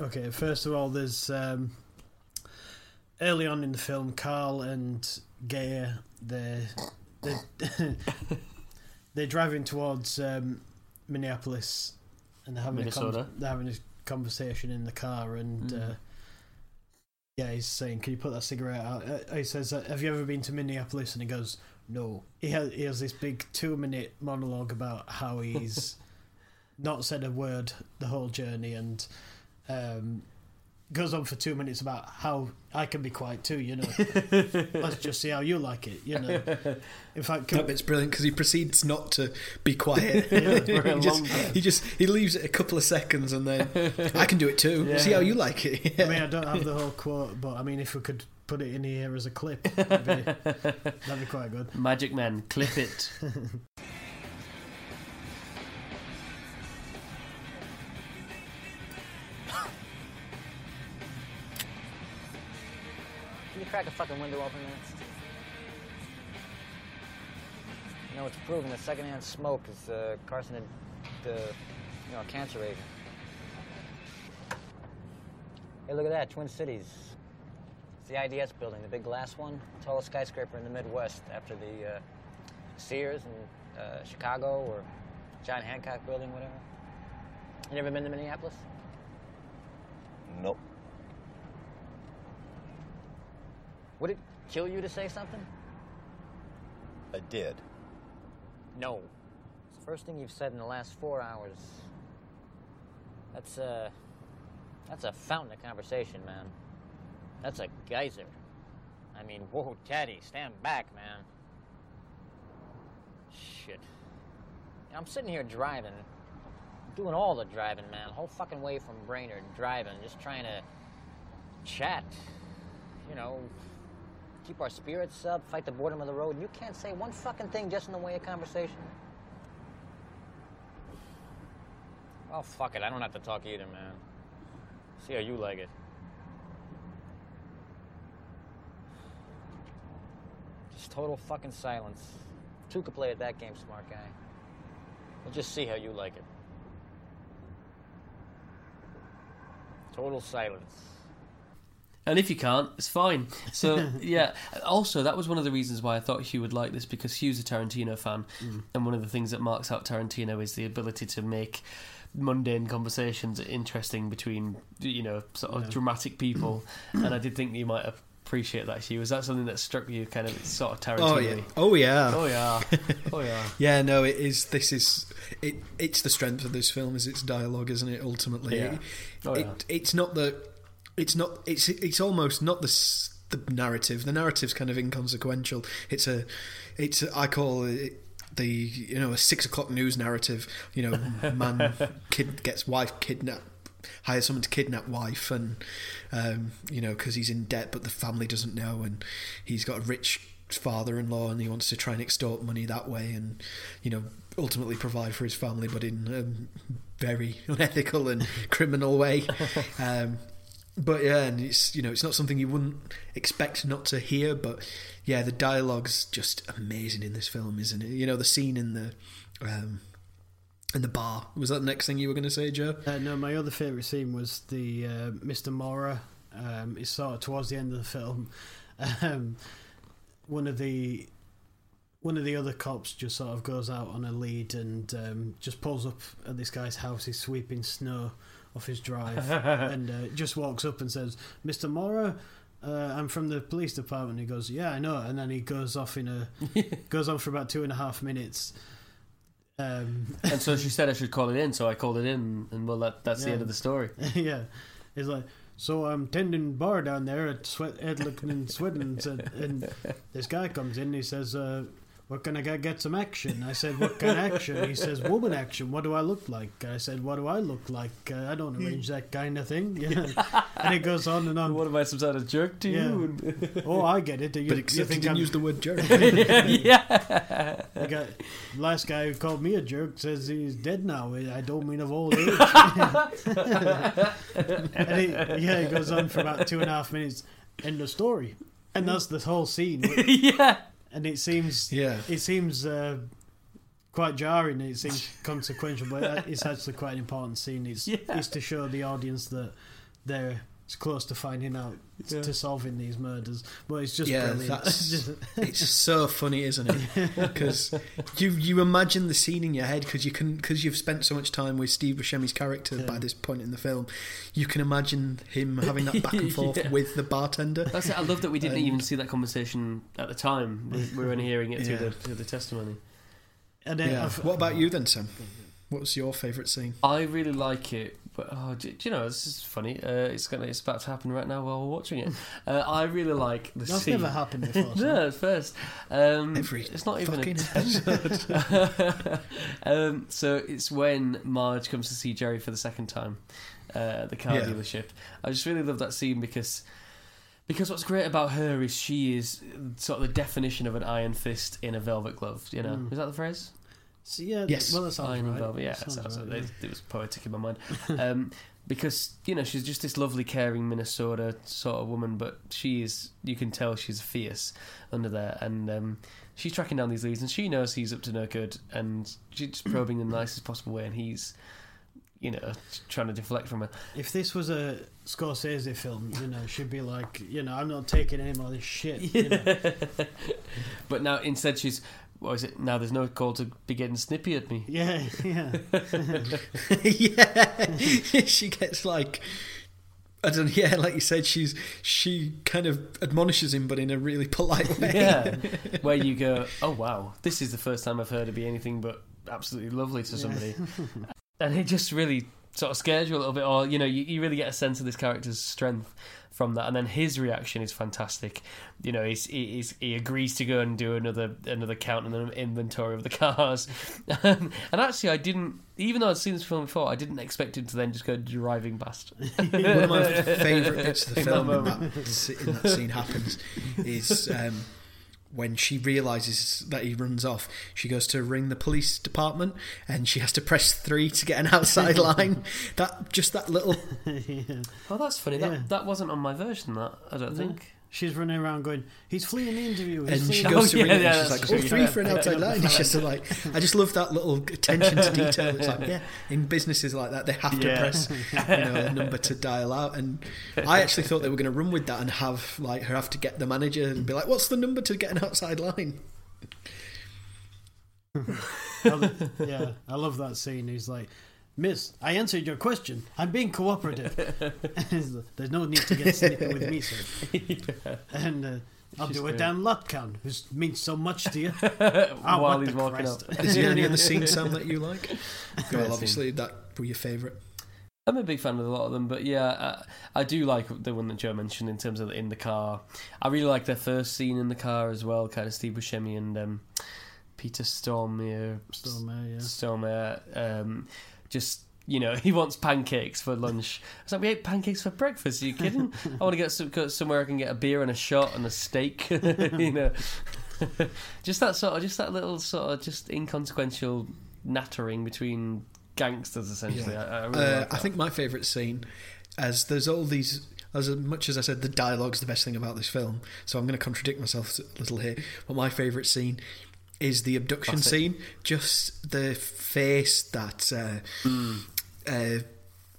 okay. First of all, there's um, early on in the film, Carl and Gaia. They they <laughs> they're driving towards um, Minneapolis and they're having a con- they're having a conversation in the car and. Mm. Uh, yeah, he's saying, "Can you put that cigarette out?" Uh, he says, "Have you ever been to Minneapolis?" And he goes, "No." He has, he has this big two-minute monologue about how he's <laughs> not said a word the whole journey, and um, goes on for two minutes about how I can be quiet too. You know, <laughs> let's just see how you like it. You know, <laughs> in fact, can, That bit's brilliant because he proceeds not to be quiet. for a he, just, he, just he leaves it a couple of seconds and then I can do it too. Yeah. See how you like it. I mean, I don't have the whole quote, but I mean, if we could put it in here as a clip, <laughs> that'd be, that'd be quite good. Magic Man, clip it. <laughs> Can you crack a fucking window open, man? You know, it's proven that secondhand smoke is uh, carcinogen, uh, you know, a cancer agent. Hey, look at that, Twin Cities. It's the IDS building, the big glass one, tallest skyscraper in the Midwest after the uh, Sears in uh, Chicago or John Hancock building, whatever. You never been to Minneapolis? Nope. Would it kill you to say something? I did. No. It's the first thing you've said in the last four hours. That's a. That's a fountain of conversation, man. That's a geyser. I mean, whoa, Teddy, stand back, man. Shit. I'm sitting here driving, doing all the driving, man. Whole fucking way from Brainerd, driving, just trying to chat. You know, keep our spirits up, fight the boredom of the road. You can't say one fucking thing just in the way of conversation. Oh, fuck it. I don't have to talk either, man. See how you like it. Total fucking silence. Two could play at that game, smart guy. We'll just see how you like it. Total silence. And if you can't, it's fine. So <laughs> yeah. Also, that was one of the reasons why I thought Hugh would like this because Hugh's a Tarantino fan, mm. and one of the things that marks out Tarantino is the ability to make mundane conversations interesting between you know sort of Yeah. dramatic people. <clears throat> and I did think you might appreciate that. Hugh, was that something that struck you? Kind of sort of Tarantino. Oh yeah. Oh yeah. Oh yeah. <laughs> Oh yeah. Yeah, no, it is. This is it. It's the strength of this film is its dialogue, isn't it? Ultimately, Yeah. Oh, it, yeah. it's not the. It's not. It's it's almost not the the narrative. The narrative's kind of inconsequential. It's a. It's a, I call it the you know a six o'clock news narrative. You know, man <laughs> kid gets wife kidnapped. Hires someone to kidnap wife, and um, you know because he's in debt, but the family doesn't know, and he's got a rich father-in-law, and he wants to try and extort money that way, and you know ultimately provide for his family, but in a very <laughs> unethical and <laughs> criminal way. <laughs> Um, but yeah, and it's you know it's not something you wouldn't expect not to hear, but yeah, the dialogue's just amazing in this film, isn't it? You know the scene in the um, in the bar. Was that the next thing you were going to say, Joe? Uh, no, my other favourite scene was the uh, Mr. Mora. Um, it's sort of towards the end of the film. Um, one of the one of the other cops just sort of goes out on a lead and um, just pulls up at this guy's house. He's sweeping snow off his drive <laughs> and uh, just walks up and says, "Mr. Mora." Uh, I'm from the police department. He goes, "Yeah, I know." And then he goes off in a <laughs> goes on for about two and a half minutes. Um, <laughs> And so she said I should call it in, so I called it in, and well, that that's the end of the story. <laughs> yeah, it's like so I'm tending bar down there at Sweat and Swedlin's, and, and this guy comes in. He says, uh, "What can I get? Get some action." I said, "What kind of action?" He says, "Woman action." What do I look like? I said, "What do I look like?" Uh, I don't arrange that kind of thing. <laughs> Yeah, and it goes on and on. What am I, some sort of jerk to you? <laughs> Oh, I get it. You, But you except he think didn't I'm, use the word jerk. <laughs> yeah. the guy, last guy who called me a jerk says he's dead now. I don't mean of old age. and he, yeah, he goes on for about two and a half minutes. End of story, and that's the whole scene. yeah. And it seems, Yeah. it seems uh, quite jarring. It seems consequential, but it's actually quite an important scene. It's, <laughs> Yeah. it's to show the audience that they're close to finding out Yeah. to solving these murders. But it's just Yeah, brilliant. that's- <laughs> it's so funny, isn't it? <laughs> Because you you imagine the scene in your head because you can because you've spent so much time with Steve Buscemi's character by this point in the film. You can imagine him having that back and <laughs> forth Yeah. with the bartender. That's it. I love that we didn't Um, even see that conversation at the time. We, we were only hearing it through, Yeah. the, through the testimony. and then Yeah. What about you then, Sam? What's your favourite scene? I really like it, but oh, do, do you know this is funny? Uh, it's gonna it's about to happen right now while we're watching it. Uh, I really like the That's scene. never happened before. <laughs> so- no, at first. Um, Every it's not even fucking a <laughs> um, so it's when Marge comes to see Jerry for the second time uh, at the car Yeah. dealership. I just really love that scene because because what's great about her is she is sort of the definition of an iron fist in a velvet glove. You know, Mm. is that the phrase? So, yeah, Yes. well, that sounds right. velvet. Yeah, Sounds sounds right, it, it was poetic in my mind. <laughs> Um, because you know she's just this lovely, caring Minnesota sort of woman, but she is. You can tell she's fierce under there, and um, she's tracking down these leads, and she knows he's up to no good, and she's <clears throat> probing in the nicest possible way, and he's, you know, trying to deflect from her. If this was a Scorsese film, you know, she'd be like, you know, I'm not taking any more of this shit. You know? <laughs> but now instead she's. What is it? Now there's no call to be getting snippy at me. Yeah, yeah. <laughs> yeah, <laughs> she gets like. I don't know. Yeah, like you said, she's she kind of admonishes him, but in a really polite way. Yeah, <laughs> where you go, oh wow, this is the first time I've heard her be anything but absolutely lovely to Yeah. somebody, and it just really sort of scares you a little bit, or you know, you, you really get a sense of this character's strength from that, and then his reaction is fantastic. You know, he's, he- he's, he agrees to go and do another another count and an inventory of the cars, <laughs> and actually, I didn't, even though I'd seen this film before, I didn't expect him to then just go driving past. <laughs> One of my <laughs> favourite bits of the film in that, in that scene happens is um, when she realizes that he runs off. She goes to ring the police department, and she has to press three to get an outside <laughs> line. That just that little <laughs> yeah. Oh, that's funny. Yeah. That that wasn't on my version. That I don't No. think. She's running around going, he's fleeing the interview. He's and she fleeing goes Oh, to yeah, it, yeah, and she's that's like, true, "Oh, three yeah. for an outside line." It's just like, I just love that little attention to detail. It's like, yeah, in businesses like that, they have to Yeah. press, you know, a number to dial out. And I actually thought they were going to run with that and have like her have to get the manager and be like, "What's the number to get an outside line?" <laughs> I yeah, I love that scene. He's like, Miss, I answered your question. I'm being cooperative. <laughs> <laughs> There's no need to get snippy with me, sir. <laughs> And uh, I'll She's do a great. damn lap count, who means so much to you. While what he's the walking Christ. out. Is there any other scene, Sam, that you like? Great Well, obviously that were your favourite. I'm a big fan of a lot of them, but yeah, I, I do like the one that Joe mentioned in terms of in the car. I really like their first scene in the car as well, kind of Steve Buscemi and um, Peter Stormare. Stormare, yeah. Stormare, um, just you know, <laughs> he wants pancakes for lunch. It's like we ate pancakes for breakfast. Are you kidding? I want to get some, somewhere I can get a beer and a shot and a steak. <laughs> you know, <laughs> just that sort of, just that little sort of, just inconsequential nattering between gangsters. Essentially, Yeah. I, I really Uh, like I think my favourite scene, as there's all these, as much as I said the dialogue's the best thing about this film, so I'm going to contradict myself a little here. But my favourite scene is the abduction Classic. scene. Just the face that uh, uh,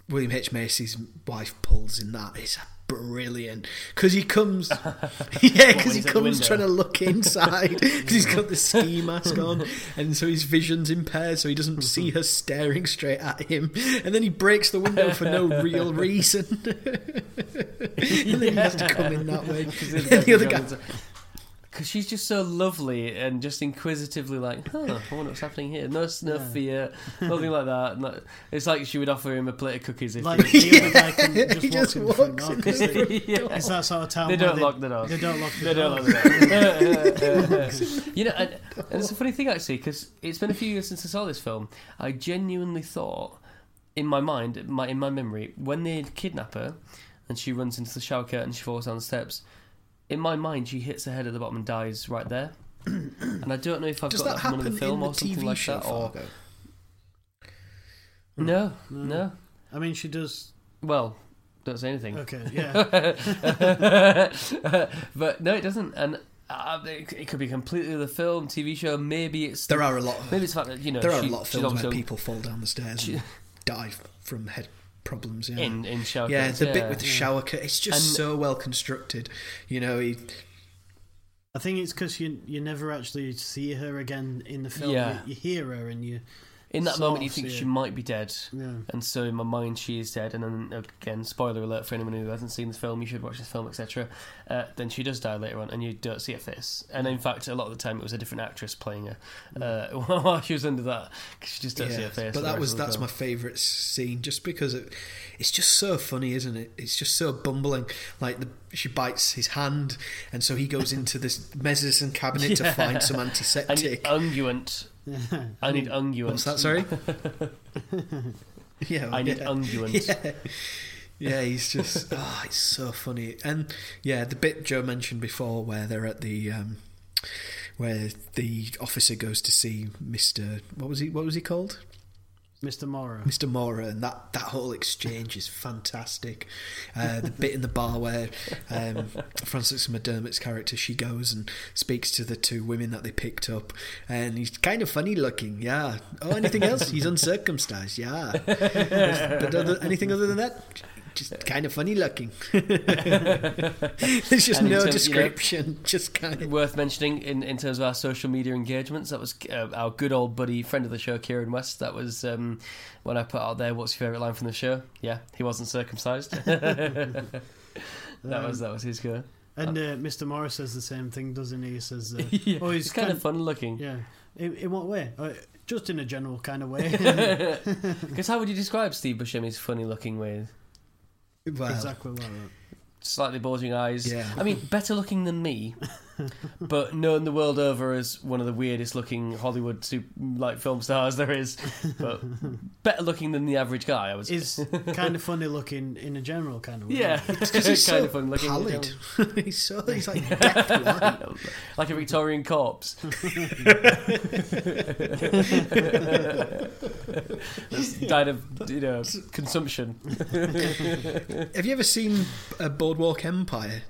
William H. Macy's wife pulls in that is brilliant. Because he comes <laughs> yeah because he he's at the comes trying to look inside. <laughs> Because he's got the ski mask on and so his vision's impaired so he doesn't see her staring straight at him. And then he breaks the window for no real reason. <laughs> And then he has to come in that way. And the other guy Because she's just so lovely and just inquisitively like, huh, I wonder what's happening here. No, no Yeah. fear, nothing like that. No, it's like she would offer him a plate of cookies if Like he, the other guy can just He walk just in walks now, in 'cause they- yeah. It's that sort of town They don't lock the doors. They don't lock the They don't doors. like that. you know, and, and it's a funny thing actually because it's been a few years since I saw this film. I genuinely thought, in my mind, my, in my memory, when they kidnap her and she runs into the shower curtain she falls down the steps, in my mind she hits her head at the bottom and dies right there. <clears throat> and I don't know if I've does got that that from one of the film in the or something TV like show that. Or Fargo? no, No. no. I mean, she does. Well, don't say anything. Okay, <laughs> yeah. but no, it doesn't. And uh, it, it could be completely the film, TV show. Maybe it's there are a lot of, maybe it's the fact that you know there are she- a lot of films where people fall down the stairs she- and die from head problems yeah. in in shower. Yeah, curtains, the bit with the shower cut, it's just And- so well constructed. You know, he, I think it's because you you never actually see her again in the film. Yeah. You, you hear her and you in that moment you think she might be dead, Yeah. and so in my mind she is dead. And then again, spoiler alert for anyone who hasn't seen the film, you should watch this film, etc. Uh, then she does die later on, and you don't see her face. And in fact, a lot of the time it was a different actress playing her uh, <laughs> while she was under that because she just don't see her face. But that was that's film. my favourite scene, just because it, it's just so funny, isn't it? It's just so bumbling. Like the, she bites his hand, and so he goes into this <laughs> medicine cabinet to find some antiseptic. unguent. I need unguent. What's that? Sorry. <laughs> yeah, I need yeah. unguent. <laughs> Yeah. Yeah, he's just <laughs> oh, it's so funny. And yeah, the bit Joe mentioned before where they're at the um where the officer goes to see Mr. what was he what was he called? Mr. Mora. Mr. Mora and that, that whole exchange is fantastic. Uh, the bit in the bar where um, McDormand's character she goes and speaks to the two women that they picked up, and he's kind of funny looking. Yeah. Oh, anything else? He's uncircumcised. Yeah. but other, anything other than that? Just kind of funny looking. <laughs> <laughs> There's just And in no terms- you know- description. just kind of. Worth mentioning in, in terms of our social media engagements, that was uh, our good old buddy, friend of the show, Kieran West. That was um, when I put out there, "What's your favourite line from the show?" Yeah, he wasn't circumcised. <laughs> that was that was his go. And uh, Mr. Morris says the same thing, doesn't he? He says, uh, yeah, "Oh, he's it's kind of fun looking. Yeah. In, in what way? Uh, just in a general kind of way. Because how would you describe Steve Buscemi's funny looking with Well, exactly like that. slightly bulging eyes? Yeah. I mean, better looking than me, <laughs> <laughs> but known the world over as one of the weirdest looking Hollywood super, like film stars there is. But <laughs> better looking than the average guy. I was. Is <laughs> kind of funny looking in a general kind of way. yeah, because he's kind so of funny looking. pallid. he's so he's like like a Victorian corpse. Died of you know consumption. Have you ever seen a Boardwalk Empire?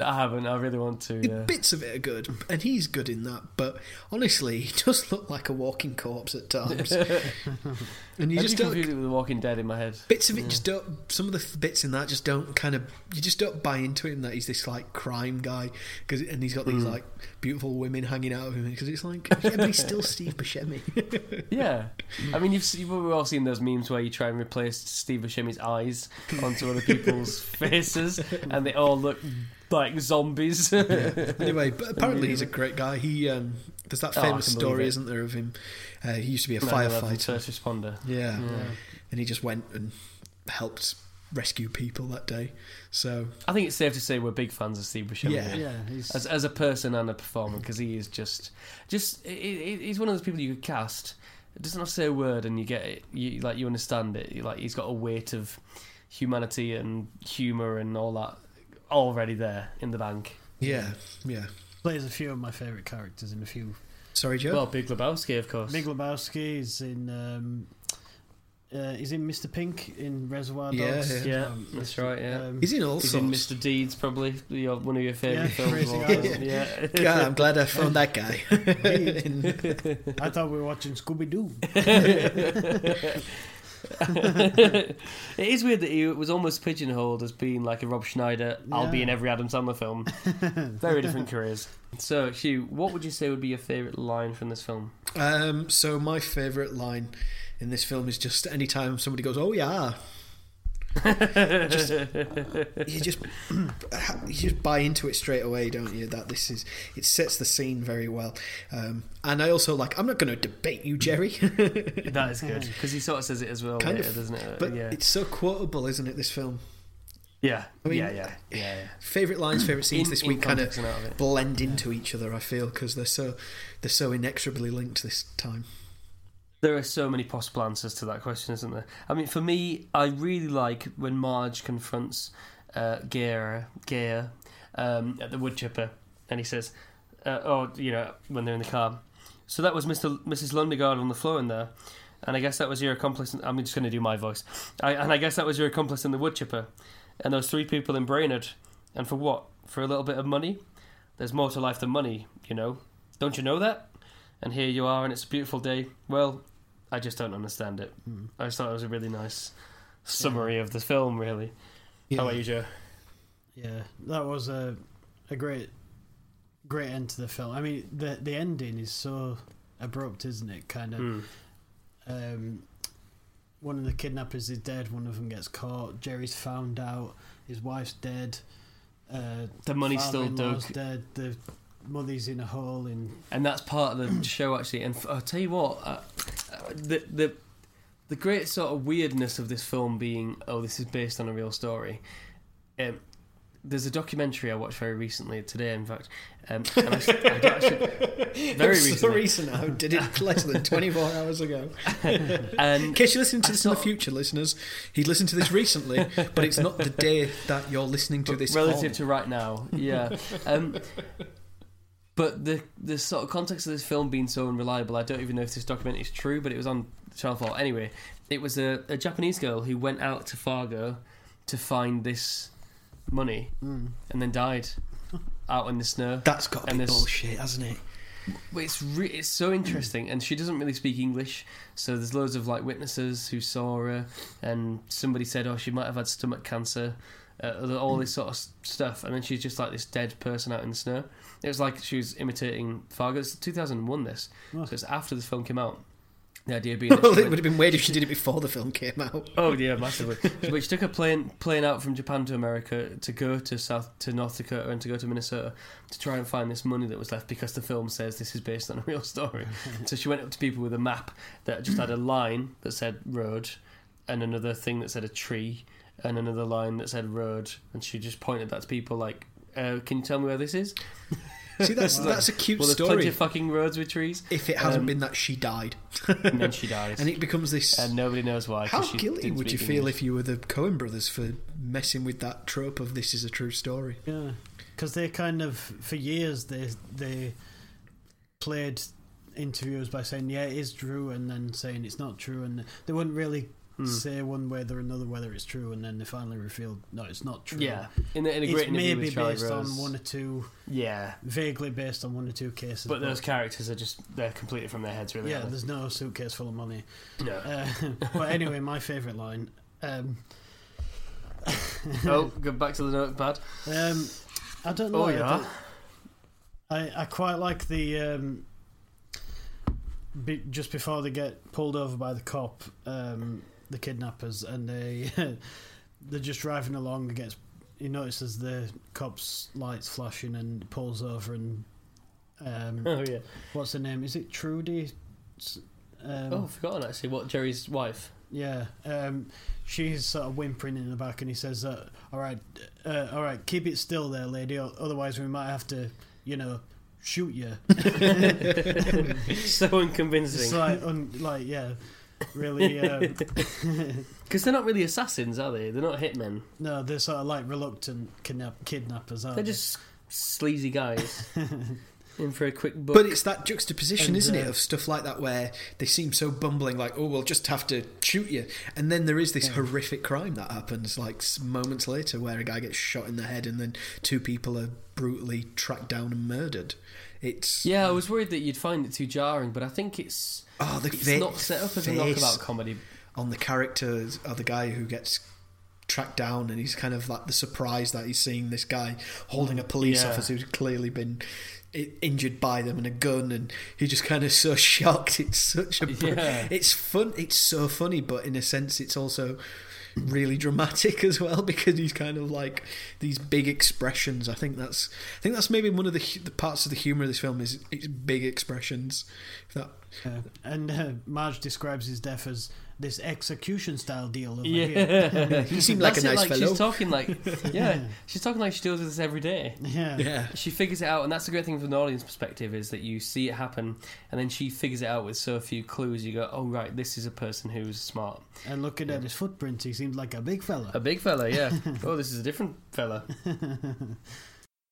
I haven't. I really want to. Yeah. Bits of it are good, and he's good in that. But honestly, he does look like a walking corpse at times. <laughs> and you I just do don't. confuse it with The Walking Dead in my head. Bits of it just don't. Some of the bits in that just don't kind of. You just don't buy into him that he's this like crime guy, cause, and he's got these Mm. like beautiful women hanging out of him. Because it's like, <laughs> yeah, but he's still Steve Buscemi. <laughs> Yeah, I mean, you've, you've we've all seen those memes where you try and replace Steve Buscemi's eyes onto other people's faces, and they all look like zombies. <laughs> anyway, but apparently he's a great guy. He um, there's that Oh, famous can believe story, isn't there, of him? Uh, he used to be a 9/11 firefighter. first responder. Yeah. Yeah. and he just went and helped rescue people that day. So I think it's safe to say we're big fans of Steve Buscemi. Yeah. Yeah, he's as as a person and a performer because he is just just he- he- he's one of those people you could cast. It doesn't have to say a word and you get it. You like you understand it. Like he's got a weight of humanity and humor and all that already there in the bank. yeah, yeah. plays a few of my favourite characters in a few. Sorry, Joe. Well, Big Lebowski, of course. Big Lebowski is in. Um, uh, he's in Mr. Pink in Reservoir Yeah, Dogs. yeah. Um, That's right, yeah. Um, he's in all He's sorts. in Mr. Deeds, probably your, one of your favourite Yeah, films. Crazy of all time. Yeah, <laughs> God, I'm glad I found that guy. <laughs> I thought we were watching Scooby Doo. <laughs> <laughs> it is weird that he was almost pigeonholed as being like a Rob Schneider. I'll be in every Adam Sandler film. <laughs> Very different careers. So, Hugh, what would you say would be your favourite line from this film? um, so my favourite line in this film is just anytime somebody goes, "Oh yeah," <laughs> just, <laughs> you just <clears throat> you just buy into it straight away, don't you? That this is it sets the scene very well. Um, and I also like. I'm not going to debate you, Jerry. <laughs> That is good because he sort of says it as well, Kind later, of, doesn't it? but yeah, it's so quotable, isn't it? This film. yeah, I mean, yeah, yeah, yeah, yeah. Favorite lines, favorite scenes In- this week kind of context and out of it. blend into each other. I feel because they're so they're so inexorably linked this time. There are so many possible answers to that question, isn't there? I mean, for me, I really like when Marge confronts uh, Gaear, Gaear um, at the wood chipper, and he says, uh, "Oh, you know, when they're in the car." So that was Mr. Mrs. Lundegaard on the floor in there, and I guess that was your accomplice. In, I'm just going to do my voice, I, and I guess that was your accomplice in the wood chipper, and those three people in Brainerd, and for what? For a little bit of money? There's more to life than money, you know. Don't you know that? And here you are, and it's a beautiful day. Well, I just don't understand it. I just thought it was a really nice summary of the film, really. How about you, Joe? Yeah, that was a a great great end to the film. I mean, the the ending is so abrupt, isn't it? Kind of. Hmm. Um, one of the kidnappers is dead. One of them gets caught. Jerry's found out. His wife's dead. Uh, The money's still dug. dead. The mother's in a hole. In and that's part of the show actually. And I'll tell you what, uh, uh, the the the great sort of weirdness of this film being, oh, this is based on a real story. Um, there's a documentary I watched very recently today, in fact. Um, and I, I <laughs> very recently. So recent. I did it <laughs> less than 24 hours ago. and In case you're listening to I this in the future, listeners, he listened to this recently, but it's not the day that you're listening to this. relative on. to right now, yeah. Um, but the the sort of context of this film being so unreliable, I don't even know if this document is true, but it was on Channel Four. Anyway, it was a, a Japanese girl who went out to Fargo to find this money Mm. and then died out in the snow. That's got to be this- bullshit, hasn't it? But it's re- it's so interesting, and she doesn't really speak English. So there's loads of like witnesses who saw her, and somebody said, "Oh, she might have had stomach cancer." Uh, all this sort of stuff, and then she's just like this dead person out in the snow. It was like she was imitating Fargo. It's 2001. This, Oh. so it's after this film came out. The idea being, <laughs> Well, it went- would have been weird if she did it before the film came out. Oh yeah, massively. but she took a plane plane out from Japan to America to go to South to North Dakota and to go to Minnesota to try and find this money that was left because the film says this is based on a real story. <laughs> so she went up to people with a map that just had a line that said road and another thing that said a tree and another line that said road and she just pointed that to people like uh, can you tell me where this is? <laughs> See, that's that's a cute Well, there's plenty story. of fucking roads with trees, If it hasn't Um, been that she died, and then she <laughs> dies, and it becomes this. and nobody knows why. How she guilty would you speak feel English. if you were the Coen brothers for messing with that trope of this is a true story? Yeah, because they kind of for years they they played interviews by saying yeah it is true and then saying it's not true and they wouldn't really Hmm. say one way or another whether it's true and then they finally revealed no it's not true. Yeah, in a, in a great it's interview maybe based Rose. on one or two, Yeah, vaguely based on one or two cases. but those characters are just they're completely from their heads, really. yeah, there's no suitcase full of money. no. Uh, <laughs> but anyway, my favourite line. Um, oh, <laughs> go back to the notepad. Um, I don't know. Oh yeah. I, I quite like the um, be, just before they get pulled over by the cop, um, the kidnappers, and they <laughs> they're just driving along. And gets he notices the cops' lights flashing and pulls over and um, Oh yeah. what's her name? Is it Trudy? Um, Oh, I've forgotten actually what Jerry's wife. Yeah, um, she's sort of whimpering in the back, and he says, uh, "All right, uh, all right, keep it still there, lady. Otherwise, we might have to, you know, shoot you." <laughs> so <laughs> it's unconvincing. like, un- like, yeah, really. <laughs> Um, Because they're not really assassins, are they? They're not hitmen. no, they're sort of like reluctant kidnap- kidnappers, aren't They're they? just sleazy guys <laughs> in for a quick buck. But it's that juxtaposition, And, isn't it, uh, of stuff like that where they seem so bumbling, like, oh, we'll just have to shoot you. And then there is this horrific crime that happens, like moments later, where a guy gets shot in the head and then two people are brutally tracked down and murdered. It's. yeah, I was worried that you'd find it too jarring, but I think it's Oh, the it's fa- not set up as a knockabout comedy. on the character of the guy who gets tracked down and he's kind of like the surprise that he's seeing this guy holding a police Yeah. officer who's clearly been injured by them and a gun and he just kind of <laughs> so shocked it's such a Yeah. it's fun it's so funny but in a sense it's also really dramatic <laughs> as well because he's kind of like these big expressions. I think that's i think that's maybe one of the, the parts of the humor of this film is its big expressions that and uh, Marge describes his death as this execution style deal over Yeah, here. <laughs> he seemed like That's a it, nice like fellow she's talking like <laughs> yeah, she's talking like she deals with this every day. Yeah. yeah She figures it out, and that's the great thing from an audience perspective is that you see it happen, and then she figures it out with so few clues. You go, "Oh right, this is a person who's smart, And looking at his footprints, he seems like a big fella. a big fella." Yeah. <laughs> oh, this is a different fella.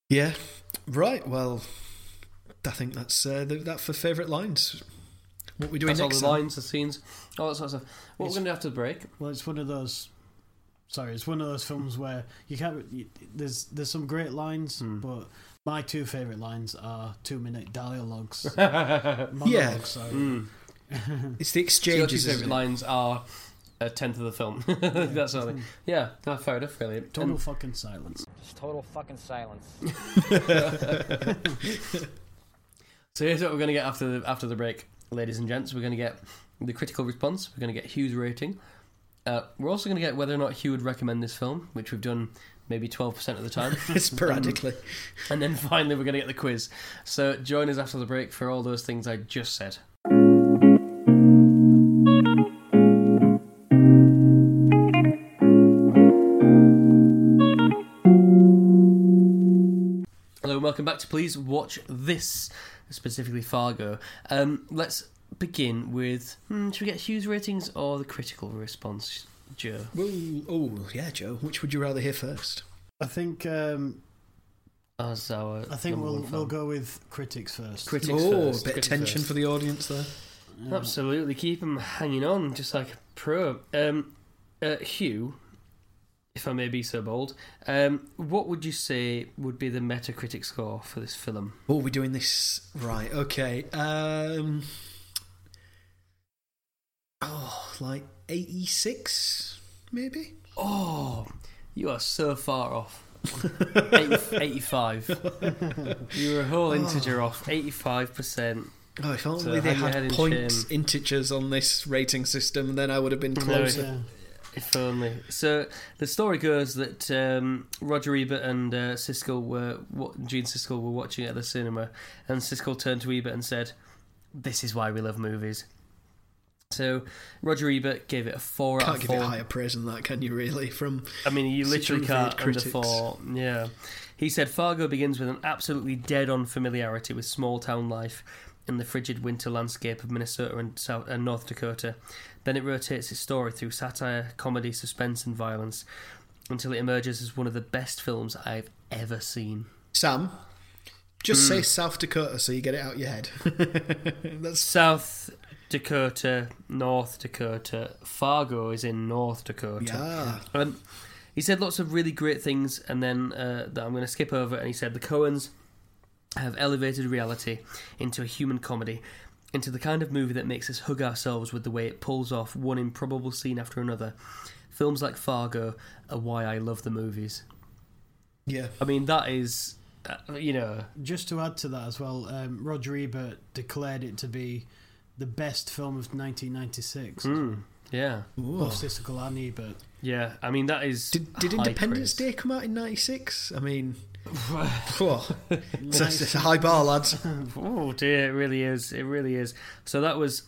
Yeah, right. Well, I think that's uh, that for favourite lines. What we're doing That's all the then? lines, the scenes, all that sort of stuff. What It's- we're going to do after the break? Well, it's one of those. Sorry, it's one of those films where you can't. You, there's there's some great lines, Hmm. but my two favorite lines are two minute dialogues. <laughs> monologues, sorry. <laughs> It's the So your two exchanges. favourite isn't it? lines are a tenth of the film. that sort of thing. Yeah, no, fair enough. Really. Total Um, fucking silence. Just total fucking silence. <laughs> So here's what we're going to get after the after the break, ladies and gents. We're going to get the critical response. We're going to get Hugh's rating. Uh, we're also going to get whether or not Hugh would recommend this film, which we've done maybe 12% of the time. <laughs> Sporadically. and then finally, we're going to get the quiz. So join us after the break for all those things I just said. Hello and welcome back to Please Watch This, specifically Fargo. Um, let's begin with hmm, should we get Hugh's ratings or the critical response, Joe? Well, oh, yeah, Joe. Which would you rather hear first? I think um, As our I think we'll we'll go with critics first. Critics oh, first. a bit of tension first. for the audience there. Absolutely, keep them hanging on, just like a pro. Um, uh, Hugh, if I may be so bold, um, what would you say would be the Metacritic score for this film? Oh, we're doing this right. Okay. Um. Oh, like eighty-six, maybe. Oh, you are so far off. <laughs> 80, 85. <laughs> you were a whole integer off. 85%. Oh, if only So they had in points, shame. integers on this rating system, then I would have been closer. If only. So the story goes that um, Roger Ebert and uh, Siskel were, what, Gene Siskel were watching it at the cinema, and Siskel turned to Ebert and said, "This is why we love movies." So Roger Ebert gave it a four out four. Can't give it higher praise than that, can you? Really? From I mean, you literally can't under four. Yeah. He said Fargo begins with an absolutely dead-on familiarity with small-town life in the frigid winter landscape of Minnesota and, South, and North Dakota. Then it rotates its story through satire, comedy, suspense, and violence until it emerges as one of the best films I've ever seen. Sam, just Hmm. say South Dakota so you get it out of your head. <laughs> That's South Dakota, North Dakota. Fargo is in North Dakota. yeah. Um, he said lots of really great things, and then uh, that I'm going to skip over. And he said the Coens have elevated reality into a human comedy, into the kind of movie that makes us hug ourselves with the way it pulls off one improbable scene after another. Films like Fargo are why I love the movies. Yeah. I mean, that is, uh, you know, Just to add to that as well, um, Roger Ebert declared it to be the best film of 1996. mm, yeah, Ooh. Both Siskel and Ebert. yeah. I mean, that is. Did, did Independence praise. Day come out in '96? I mean, whoa. it's, a, it's a high bar, lads. <laughs> Oh dear, it really is. It really is. So that was.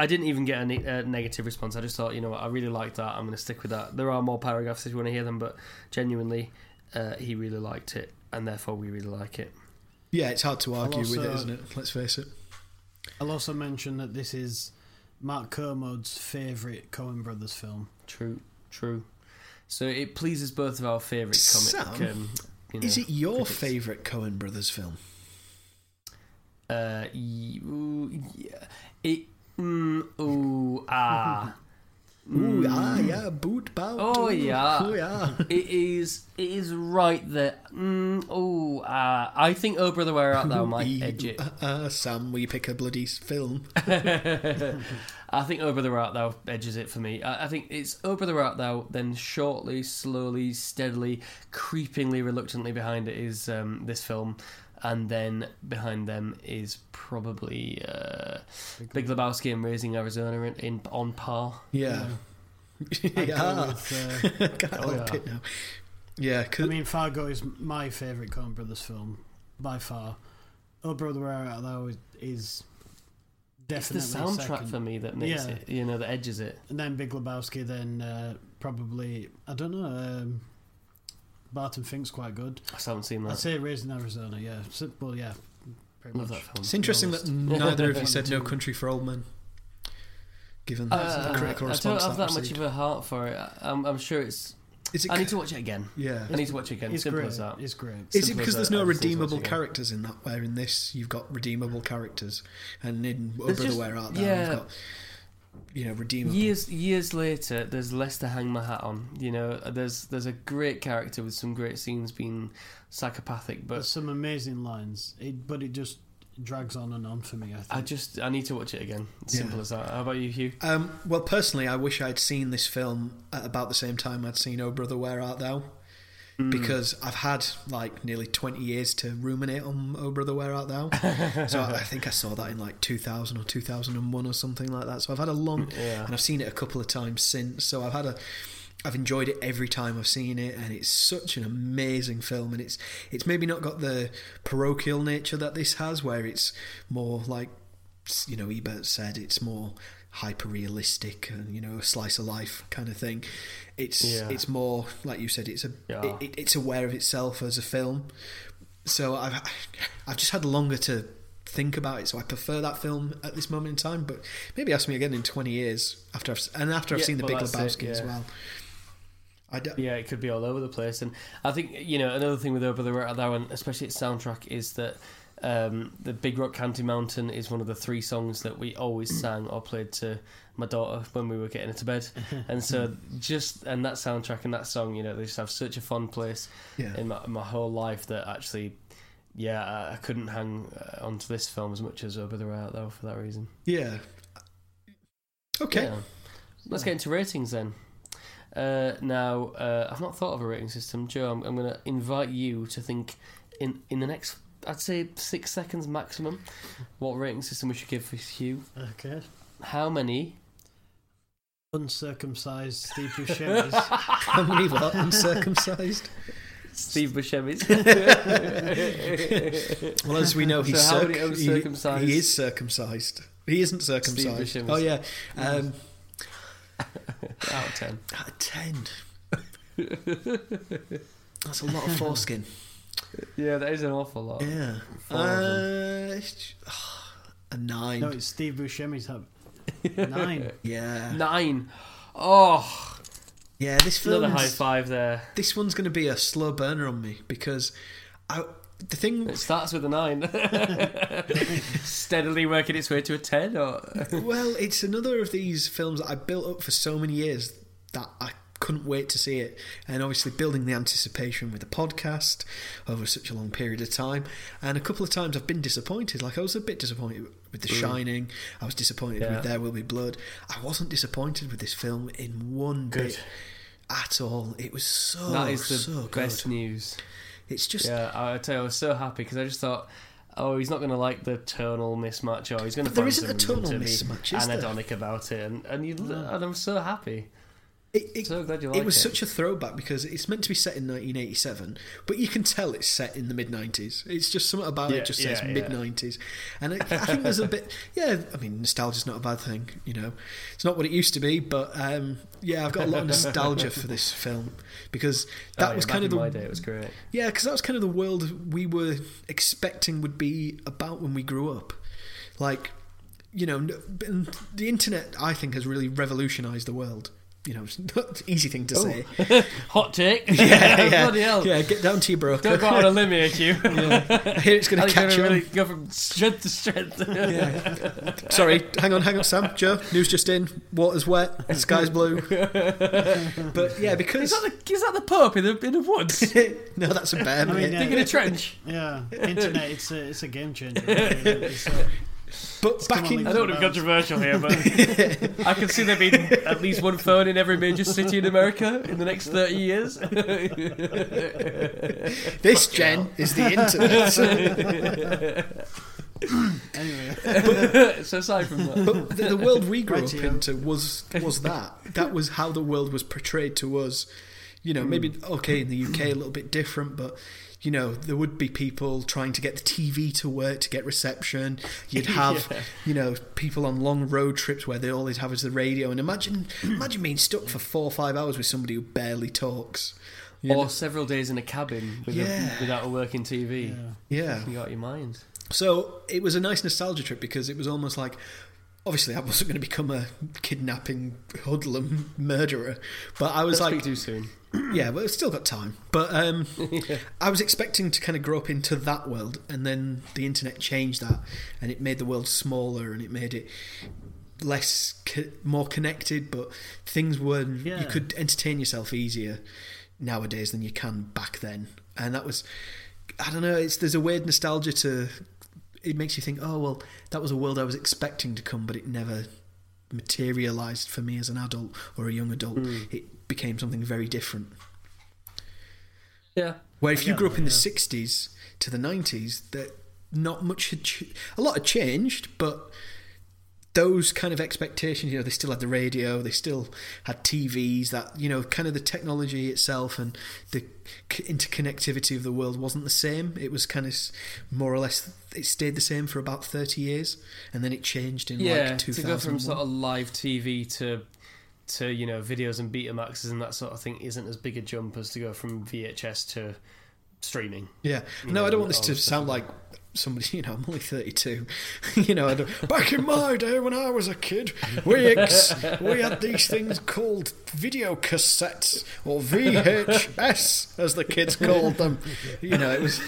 I didn't even get a, ne- a negative response. I just thought, you know what, I really like that. I'm going to stick with that. There are more paragraphs if you want to hear them, but genuinely, uh, he really liked it, and therefore we really like it. Yeah, it's hard to argue with it, also- isn't it? Let's face it. I'll also mention that this is Mark Kermode's favourite Coen Brothers film. True, true. So it pleases both of our favourite comic. Sam, um, you know, Is it your favourite Coen Brothers film? Uh, yeah. It. Mm, ooh, <laughs> ah. Ooh, Mm. ah, yeah, boot bout. Oh, yeah. <laughs> Oh, yeah. It is. It is right there. Mm, oh, uh, I think "Oh Brother Where Art Thou" might edge it. Uh, uh, Sam, will you pick a bloody film? <laughs> I think "Oh Brother Where Art Thou" edges it for me. I, I think it's "Oh Brother Where Art Thou," then shortly, slowly, steadily, creepingly, reluctantly behind it is um, this film, and then behind them is probably uh, Big Lebowski and Raising Arizona in, in on par. Yeah. <laughs> I'd yeah. with, uh, Can't Oh, yeah. it now. Yeah, I 'cause- mean, Fargo is my favourite Coen Brothers film by far. Oh Brother Where Art Thou is- is It's the definitely soundtrack second. for me that makes Yeah. it, you know, that edges it. And then Big Lebowski, then uh, probably I don't know. Um, Barton Fink's quite good. I still haven't seen that. I'd say Raising Arizona. Yeah, So- well, yeah, pretty Love much. that film. it's interesting that neither of you <laughs> said No Country for Old Men. Given Uh, the critical I don't have that much of a heart for it. I- I'm, I'm sure it's. Is it, I need to watch it again. yeah. I need to watch it again. It's Simple great. as that. It's great. Is it because there's no I just need to watch redeemable characters in that? Where in this you've got redeemable characters, and in Oh There's Brother just- Where Art Thou yeah. you've got you know redeemable. Years years later, there's less to hang my hat on. You know, there's there's a great character with some great scenes being psychopathic, but There's some amazing lines, it, but it just drags on and on for me. I think. I just I need to watch it again. Simple Yeah. as that. How about you, Hugh? Um, well, personally, I wish I'd seen this film at about the same time I'd seen Oh Brother Where Art Thou, Hmm. because I've had like nearly 20 years to ruminate on Oh Brother Where Art Thou. <laughs> so I, I think I saw that in like 2000 or 2001 or something like that. So I've had a long, Yeah. and I've seen it a couple of times since. So I've had a, I've enjoyed it every time I've seen it, and it's such an amazing film. And it's it's maybe not got the parochial nature that this has, where it's more like, you know, Ebert said, it's more hyper realistic and you know a slice of life kind of thing. It's Yeah. it's more like you said, it's a Yeah. it, it, it's aware of itself as a film. So I've I've just had longer to think about it, so I prefer that film at this moment in time. But maybe ask me again in twenty years after I've and after I've Yeah, seen the Big that's it, Lebowski as well. I d- Yeah, it could be all over the place, and I think you know another thing with Over the Where Thou, and especially its soundtrack, is that um, the Big Rock Candy Mountain is one of the three songs that we always sang or played to my daughter when we were getting her to bed, <laughs> and so just and that soundtrack and that song, you know, they just have such a fun place Yeah. in my, my whole life that actually. Yeah, I- I couldn't hang uh, onto this film as much as Over the Where though for that reason. yeah. Okay. Yeah. Let's get into ratings then. Uh, now, uh, I've not thought of a rating system. Joe, I'm, I'm going to invite you to think in, in the next, I'd say, six seconds maximum, what rating system we should give for Hugh. Okay. How many? Uncircumcised Steve Buscemi's. <laughs> How many what? Uncircumcised? Steve Buscemi's. <laughs> Well, as we know, he's So circ- he- uncircumcised? He, is circumcised. He isn't circumcised. Oh yeah. Um, <laughs> Out of 10. out of ten. That's a lot of foreskin. Yeah, that is an awful lot. Yeah. Four of Uh, <sighs> a nine. no, it's Steve Buscemi's hub. <laughs> Nine. yeah. Nine. Oh, Yeah. This film. another high five there. This one's going to be a slow burner on me because I. The thing. It starts with a nine. <laughs> Steadily working its way to a 10, or. Well, it's another of these films that I built up for so many years that I couldn't wait to see it. And obviously, building the anticipation with the podcast over such a long period of time. And a couple of times I've been disappointed. Like, I was a bit disappointed with The mm. Shining, I was disappointed Yeah. with There Will Be Blood. I wasn't disappointed with this film in one Good. bit at all. It was so, that is the so good. best news. It's just. Yeah, I tell you, I was so happy because I just thought, oh, he's not going to like the tonal mismatch, or he's going to But there find isn't a tonal be mismatch, is there? anhedonic about it, and and you and I'm so happy. It, it, So glad you it was it. such a throwback because it's meant to be set in 1987, but you can tell it's set in the mid 90s. It's just something about Yeah, it just says yeah, yeah. mid 90s, and I, I think there's a bit. <laughs> Yeah, I mean, nostalgia's not a bad thing. You know, it's not what it used to be, but um, yeah, I've got a lot of <laughs> nostalgia for this film because that Oh, was back kind of the my day. It was great. yeah, because that was kind of the world we were expecting would be about when we grew up. Like, you know, the internet, I think, has really revolutionised the world. You know, it's not an easy thing to say. <laughs> Hot take. <laughs> Yeah, <laughs> yeah, Bloody hell. yeah. Get down to your broker. Don't go out on a limb here, Hugh. I hear it's going to think you're catch gonna on. really go from strength to strength. Sorry, hang on, hang on, Sam. Joe, news just in. Water's wet. Sky's blue. but yeah, Is because that the is that the Pope in the in the woods? no, that's a bear. I mean, mate. yeah. Digging a trench. Yeah, internet. It's a it's a game changer. It's, uh, but back in I don't want to be controversial here, but <laughs> I can see there being at least one phone in every major city in America in the next 30 years. <laughs> this gen is the internet. <laughs> anyway, so aside from that. but the, the world we grew up Rightio. into was was that. That was how the world was portrayed to us. You know, maybe okay in the UK a little bit different, but you know there would be people trying to get the TV to work to get reception. You'd <laughs> have Yeah. you know people on long road trips where they all they'd have is the radio. And imagine imagine being stuck for four or five hours with somebody who barely talks. You Or know? several days in a cabin with Yeah. a, without a working TV. yeah. You got your mind. So it was a nice nostalgia trip because it was almost like, obviously, I wasn't going to become a kidnapping hoodlum murderer, but I was Don't like, too soon. yeah, but I've still got time. But um, <laughs> I was expecting to kind of grow up into that world, and then the internet changed that, and it made the world smaller, and it made it less, co- more connected. But things were you could entertain yourself easier nowadays than you can back then, and that was. I don't know. It's there's a weird nostalgia to. It makes you think, oh well, that was a world I was expecting to come, but it never materialized for me as an adult or a young adult. It became something very different. Yeah. Where if you grew up that, in the '60s to the '90s, that not much had ch- a lot had changed, but those kind of expectations, you know, they still had the radio, they still had TVs. That you know, kind of the technology itself and the c- interconnectivity of the world wasn't the same. It was kind of more or less it stayed the same for about thirty years, and then it changed in Yeah, like to 2000. go from sort of live TV to to you know videos and Betamaxes and that sort of thing isn't as big a jump as to go from VHS to streaming. Yeah. No, know, I don't want this to sound like somebody, <laughs> you know, I'm only 32. <laughs> you know, back in my day when I was a kid, we ex, we had these things called video cassettes or VHS, as the kids called them. You know, it was,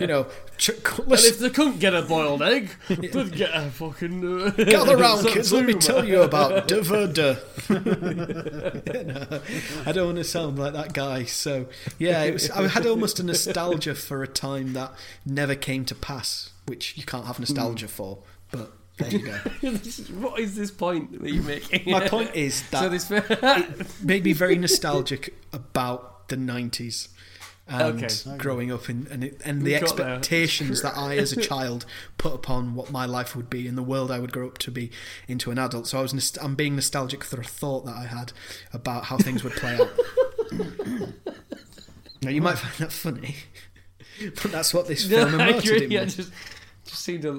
you know, ch- And if they couldn't get a boiled egg, they'd get a fucking. Uh, <laughs> Gather round, kids. Let me tell you about Davida. you know, I don't want to sound like that guy. So yeah, it was. I had almost a nostalgia for a time that never came to pass, which you can't have hmm. nostalgia for. But there you go. <laughs> what is this point that you're making? My point is <laughs> that so it made me very nostalgic about the nineties. And Okay. growing up in, and it, and the expectations that I, as a <laughs> child, put upon what my life would be in the world I would grow up to be into an adult. So I was, I'm being nostalgic for a thought that I had about how things would play out. now you might find that funny, <laughs> but that's what this film I emoted agree. in Yeah, just just seemed a,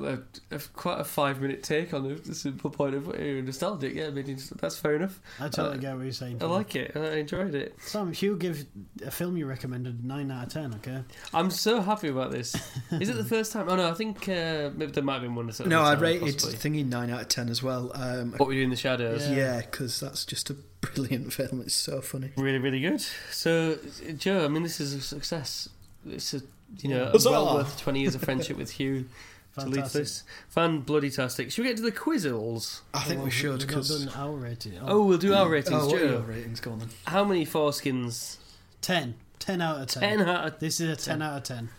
a, a quite a five minute take on the simple point of uh, nostalgic. Yeah, I mean it's- that's fair enough. I totally Uh, get what you're saying. I Peter. like it. I enjoyed it. Sam, if you give a film you recommended nine out of ten, okay? I'm so happy about this. <laughs> Is it the first time? Oh no, I think uh, maybe there might have been one. Or something. No, I rated Thingy nine out of ten as well. Um, What we do in the shadows. Yeah. yeah, because that's just a brilliant <laughs> film. It's so funny. Really, really good. So, Joe, I mean, this is a success. It's a you know Huzzah! well worth twenty years of friendship with Hugh <laughs> to lead to Fantastic. this. Fan bloody tastic. Should we get to the quizzles? I think Well, we should we've because. done our rating. Oh, we'll do our ratings, Oh, what are your ratings? Go on then. How many foreskins? 10. 10 out of 10. Ten out of This is a 10 out of 10.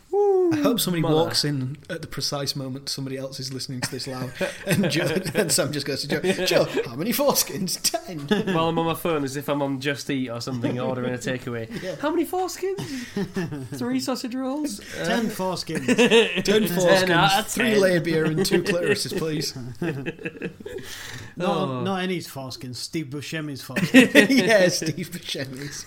I hope somebody Mother. walks in at the precise moment somebody else is listening to this loud, <laughs> and, Joe, and Sam just goes to Joe, <laughs> Joe, how many foreskins? Ten. while I'm on my phone as if I'm on Just Eat or something, <laughs> ordering a takeaway. How many foreskins? Three sausage rolls? Uh, 10 foreskins. Ten out foreskins, of three 10. labia, and two clitorises, please. Not, Oh. not any foreskins. Steve Buscemi's foreskins. yeah, Steve Buscemi's.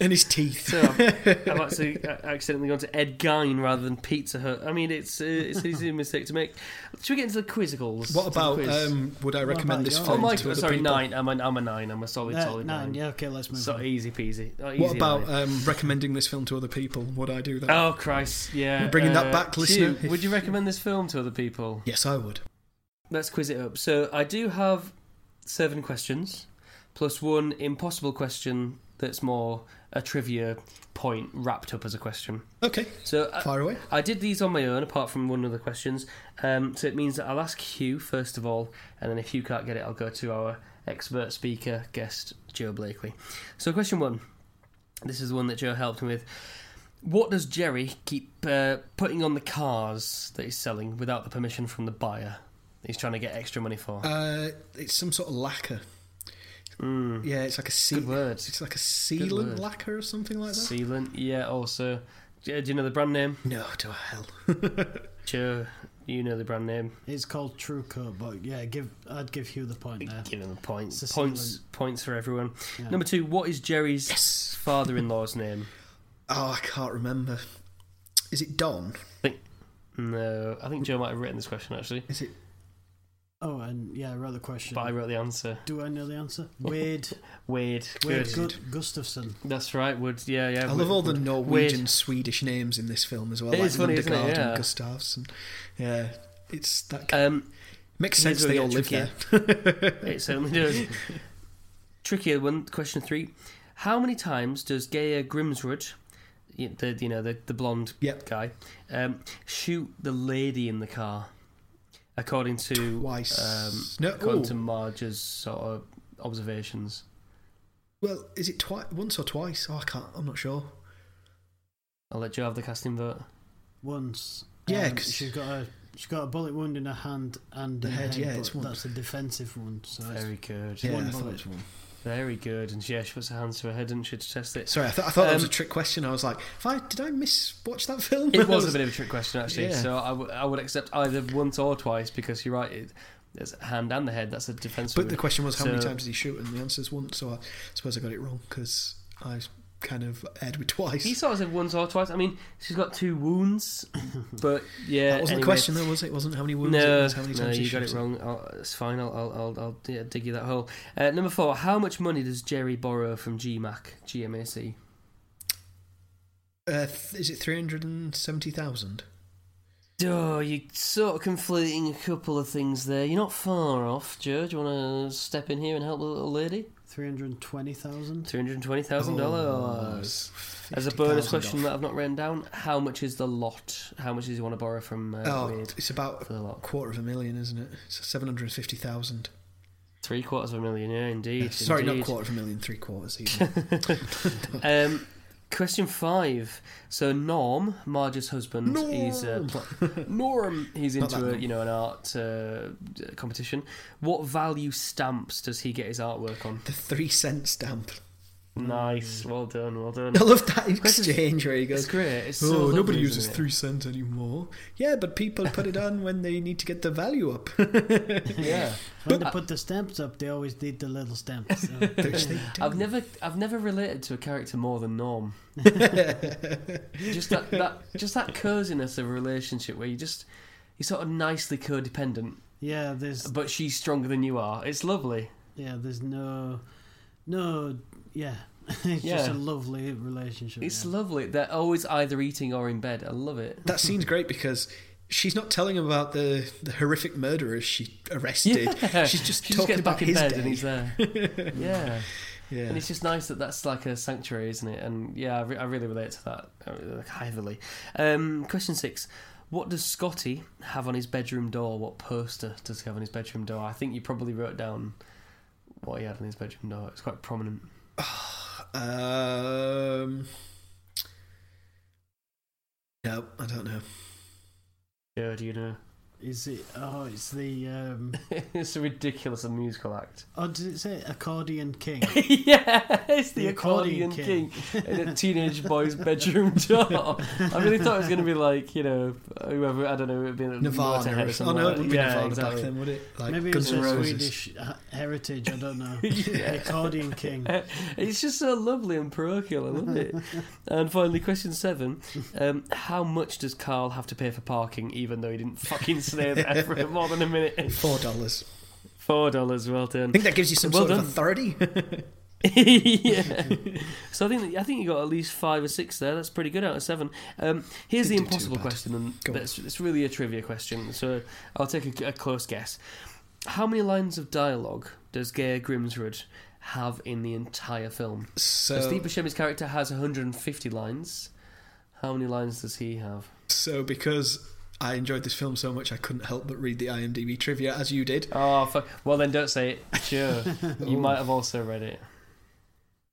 and his teeth. So I've, I've actually uh, accidentally gone to Ed Gein rather than Pizza Hut. I mean, it's uh, it's an easy <laughs> mistake to make. Should we get into the quizzicals? What about? quiz? Um, would I recommend this yours? oh film my, to other sorry, people? nine. I'm a, I'm a nine. I'm a solid, Uh, solid nine. nine. Yeah, okay, let's move So on. easy peasy. Oh, What about um, recommending this film to other people? Would I do that? Oh Christ! Yeah, We're bringing that uh, back, Hugh, listener, if- Would you recommend this film to other people? Yes, I would. Let's quiz it up. So I do have seven questions, plus one impossible question that's more a trivia point wrapped up as a question. Okay, So I, fire away. I did these on my own, apart from one of the questions. Um, so it means that I'll ask Hugh first of all, and then if Hugh can't get it, I'll go to our expert speaker guest, Joe Blakely. So question one. This is the one that Joe helped me with. What does Jerry keep uh, putting on the cars that he's selling without the permission from the buyer? He's trying to get extra money for. Uh, it's some sort of lacquer. Mm. Yeah, it's like a seal. Good word. It's like a sealant word. lacquer or something like that. Sealant, yeah. Also, do do you know the brand name? no, to hell. <laughs> Joe, you know the brand name. It's called TruCoat, but yeah, give I'd give Hugh the point there. Give him the points. It's a Points, points for everyone. Yeah. Number two. What is Jerry's Yes. father-in-law's name? Oh, I can't remember. Is it Don? No, I think Joe might have written this question actually, Is it? Oh, and yeah, I wrote the question. but I wrote the answer. Do I know the answer? Wade. Wade. Wade Good. Gu- Gustafson. That's right. Would yeah yeah. I love all the Norwegian, Wade. Swedish names in this film as well. It like is funny, isn't it? Yeah. and Gustafson. Yeah, it's that. Kind Um, makes sense. They all get live there. it certainly does. <laughs> Trickier one. Question three. How many times does Gaear Grimsrud, the you know the the blonde Yep. guy, um, shoot the lady in the car? According to Twice. um, no, according oh, to Marge's sort of observations. well, is it twice? Once or twice? Oh, I can't. I'm not sure. I'll let you have the casting vote. Once. Yeah, Um, 'cause- she's got a she's got a bullet wound in her hand and The in head, her yeah, but it's one. that's a defensive one. So it's Very good. Yeah, one I thought bullet. one. Very good. And yeah, she puts her hands to her head, didn't she, to test it? Sorry, I, th- I thought that was a Um, trick question. I was like, if I did I miss watch that film? It was <laughs> a bit of a trick question, actually. Yeah. So I, w- I would accept either once or twice because you're right. It, there's hand and the head. That's a defense. But the question was, how many times did he shoot? And the answer is once. So I suppose I got it wrong because I kind of aired with twice. He sort of said once or twice. I mean, she's got two wounds, but yeah. that wasn't anyway. the question, though, was it? It wasn't how many wounds it No, was, how many no, times he you got it wrong. I'll, it's fine. I'll, I'll, I'll, I'll dig you that hole. Uh, number four. How much money does Jerry borrow from GMAC, GMAC? Uh, is it 370,000? Oh, you're sort of conflating a couple of things there. You're not far off, Joe. Do you want to step in here and help the little lady? Three hundred twenty thousand. Three hundred twenty thousand Oh, dollars. As a bonus question off. that I've not written down, how much is the lot? How much does he want to borrow from uh, Oh, Wade it's about a lot? quarter of a million, isn't it? It's 750,000. Three quarters of a million, yeah, indeed. Sorry, indeed. not quarter of a million, three quarters even. <laughs> Um, question five. So Norm, Marge's husband, he's uh, Norm. <laughs> He's into a, you know an art uh, competition. What value stamps does he get his artwork on? the three cent stamp. Nice, mm. well done, well done. <laughs> I love that exchange where he It's goes, great. It's oh, so Oh, lovely, nobody isn't uses it? three cent anymore. Yeah, but people put it on when they need to get the value up. <laughs> Yeah, When they put the stamps up, they always need the little stamps. So. Which <laughs> they. I've never, I've never related to a character more than Norm. just that, that, just that coziness of a relationship where you just, you're sort of nicely codependent, yeah, there's but she's stronger than you are. It's lovely. yeah, there's no, no, yeah. <laughs> it's just a lovely relationship. It's yeah. lovely. They're always either eating or in bed. I love it. That scene's great because she's not telling him about the, the horrific murderers she arrested. <laughs> Yeah. She's just <laughs> she talking gets about back in his bed day. and he's there. yeah. Yeah. and it's just nice that that's like a sanctuary, isn't it? And yeah, I, re- I really relate to that uh, heavily. Um, question six: What does Scotty have on his bedroom door? What poster does he have on his bedroom door? I think you probably wrote down what he had on his bedroom door. It's quite prominent. Um, no, I don't know. Yeah, do you know? Is it? Oh, it's the. Um, <laughs> it's a ridiculous and musical act. oh, did it say accordion king? <laughs> yeah, it's the, The accordion, accordion king, in a <laughs> teenage boy's bedroom door. I really thought it was going to be like you know whoever I don't know, it would be Nirvana. Motorhead or Oh something no, it like wouldn't that. be yeah, Nirvana exactly. back then, would it? Like Maybe Guns it's N' a Roses. Swedish heritage. I don't know. Yeah. Accordion king. It's just so lovely and parochial. I love it. and finally, question seven: um, How much does Carl have to pay for parking, even though he didn't fucking <laughs> stay there for <laughs> more than a minute? Four dollars. Four dollars. Well done. I think that gives you some Well sort done. of authority. <laughs> yeah. So I think I think you got at least five or six there. That's pretty good out of seven. Um, here's the Didn't do too impossible question, and that's, it's really a trivia question. So I'll take a, a close guess. How many lines of dialogue does Gaear Grimsrud have in the entire film? So so, Steve Buscemi's character has 150 lines. How many lines does he have? so because I enjoyed this film so much, I couldn't help but read the IMDb trivia as you did. Oh, fuck. Well, then don't say it. Sure. you <laughs> Oh. might have also read it.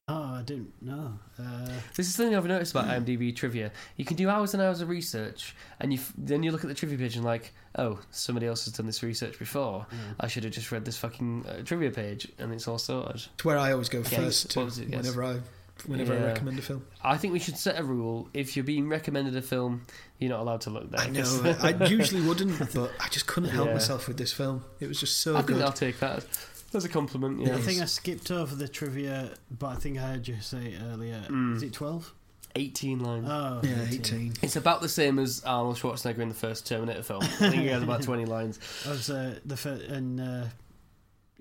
Oh, I didn't know. Uh, This is something I've noticed about IMDb trivia. You can do hours and hours of research, and you f- then you look at the trivia page and like, oh, somebody else has done this research before. I should have just read this fucking uh, trivia page, and it's all sorted. It's where I always go Yeah, first what to was it? Yes. whenever I whenever Yeah. I recommend a film. I think we should set a rule: if you're being recommended a film, you're not allowed to look there. I know 'cause- <laughs> I usually wouldn't, but I just couldn't help Yeah. myself with this film. It was just so I think good. I'll take that as a compliment. Yeah, I think I skipped over the trivia, but I think I heard you say it earlier. Mm. Is it 12? 18 lines. Oh, Yeah, eighteen. It's about the same as Arnold Schwarzenegger in the first Terminator film. I think he has about <laughs> 20 lines. I was uh, the fir- and uh,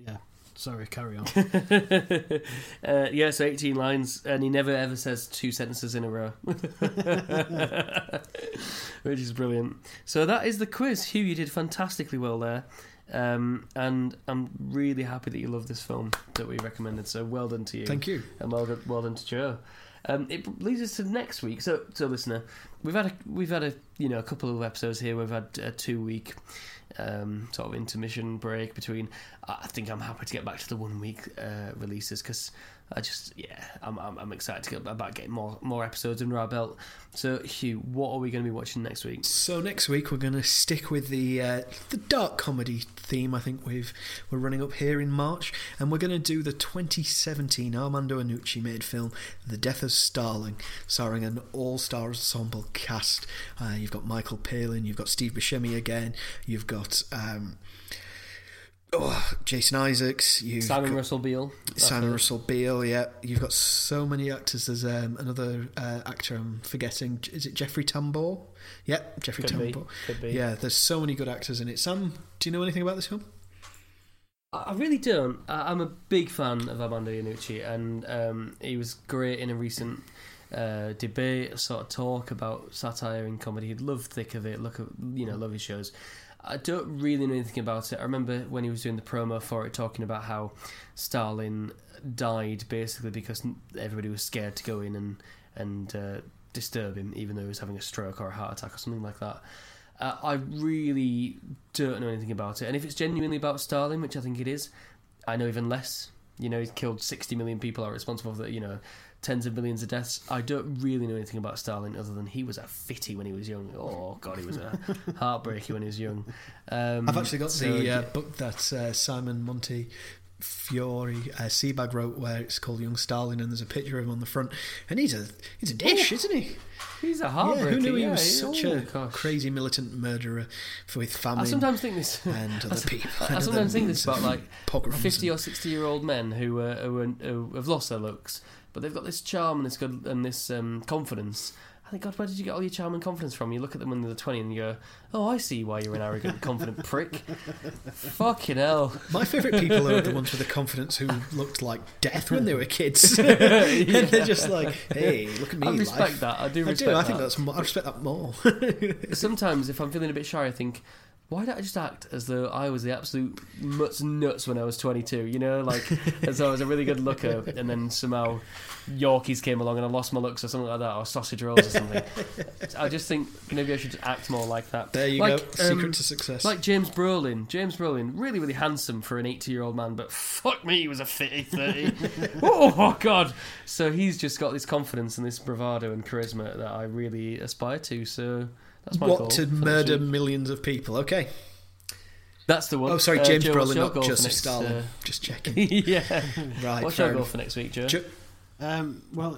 yeah. Sorry, carry on. <laughs> uh, yeah, so 18 lines, and he never ever says two sentences in a row. <laughs> Which is brilliant. So that is the quiz. Hugh, you did fantastically well there. Um, and I'm really happy that you love this film that we recommended. So well done to you. Thank you. and well done, well done to Joe. Um, it leads us to next week. So, so listener, we've had a we've had a you know a couple of episodes here. We've had a two week um, sort of intermission break between. I think I'm happy to get back to the one week uh, releases because I just yeah, I'm I'm, I'm excited to get about getting more more episodes under our belt. So Hugh, what are we going to be watching next week? So next week we're going to stick with the uh, the dark comedy theme. I think we've we're running up here in March, and we're going to do the 2017 Armando Iannucci made film The Death of Stalin, starring an all-star ensemble cast. Uh, you've got Michael Palin, you've got Steve Buscemi again, you've got. Um, Oh, Jason Isaacs, you Simon Russell Beale. Simon it. Russell Beale, yeah. You've got so many actors. There's um, another uh, actor I'm forgetting. Is it Jeffrey Tambor? Yep, Jeffrey Could be, Tambor. could be. Yeah, there's so many good actors in it. Sam, do you know anything about this film? I really don't. I'm a big fan of Armando Iannucci, and um, he was great in a recent uh, debate, sort of talk about satire and comedy. He'd love thick of it. Look, at, you know, love his shows. I don't really know anything about it. I remember when he was doing the promo for it, talking about how Stalin died basically because everybody was scared to go in and and uh, disturb him, even though he was having a stroke or a heart attack or something like that. Uh, I really don't know anything about it, and if it's genuinely about Stalin, which I think it is, I know even less. You know, he's killed 60 million people, are responsible for, that, you know, tens of millions of deaths. I don't really know anything about Stalin other than he was a fitty when he was young. Oh, God, he was a <laughs> heartbreaker when he was young. Um, I've actually got so, the uh, book that uh, Simon Monty Fiore uh, Sebag wrote, where it's called Young Stalin, and there's a picture of him on the front, and he's a he's a dish, isn't he? He's a Yeah, who knew he yeah, was oh, such a gosh. crazy militant murderer for with famine I sometimes think this. and <laughs> other I- people? I and sometimes think this about <laughs> like fifty or sixty year old men who, uh, who, who have lost their looks, but they've got this charm and this good and this um, confidence. I think, God, where did you get all your charm and confidence from? You look at them when they're twenty and you go, "Oh, I see why you're an arrogant, <laughs> confident prick." Fucking hell! My favourite people are the ones with the confidence who looked like death when they were kids. <laughs> and they're just like, hey, look at me. I respect life. that. I do I respect do. I that. think that's. More, I respect that more. <laughs> Sometimes, if I'm feeling a bit shy, I think, why don't I just act as though I was the absolute mutts nuts when I was 22? You know, like as though I was a really good looker, and then somehow Yorkies came along and I lost my looks or something like that, or sausage rolls or something. I just think maybe I should act more like that. there you Like, go. Secret um, to success. Like James Brolin. James Brolin, really, really handsome for an 80 year old man, but fuck me, he was a fitty 30. <laughs> oh, God. So he's just got this confidence and this bravado and charisma that I really aspire to. So that's my goal. what to murder millions of people? Okay. That's the one. Oh, sorry, Uh, James Joe, Brolin, not goal for Joseph next, Stalin. uh, Just checking. <laughs> yeah. <laughs> Right. What's fair your goal for next week, Joe? Jo- Um, well,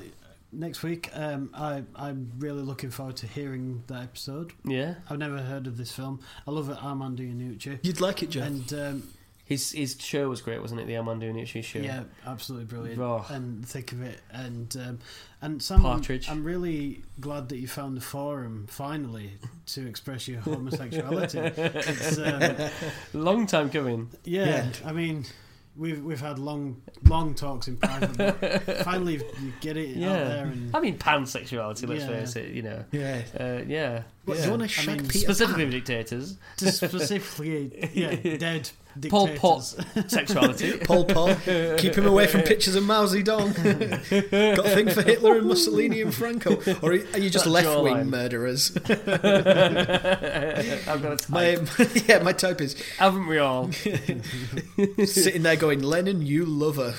next week, um, I, I'm really looking forward to hearing that episode. yeah. I've never heard of this film. I love it, Armando Iannucci. You'd like it, Joe. And um, His his show was great, wasn't it? The Armando Iannucci show. yeah, absolutely brilliant. Oh. And thick of it. And um, and Sam, I'm- Partridge. I'm really glad that you found the forum finally to express your homosexuality. <laughs> it's, um, Long time coming. yeah, Yeah. I mean. We've we've had long long talks in private, but <laughs> finally you get it Yeah. out there and I mean, pansexuality, let's Yeah. face it, you know. yeah. Uh, yeah. What, Do Yeah. you want to I mean, Peter Specifically Pan? with dictators. to specifically yeah <laughs> dead Pol dictators. Pot <laughs> sexuality. Pol Pot. Keep him away from pictures of Mao Zedong. Got a thing for Hitler and Mussolini and Franco, or are you just left wing murderers? <laughs> I've got a type. My, <laughs> yeah, my type is Haven't we all? sitting there going, Lenin, you lover.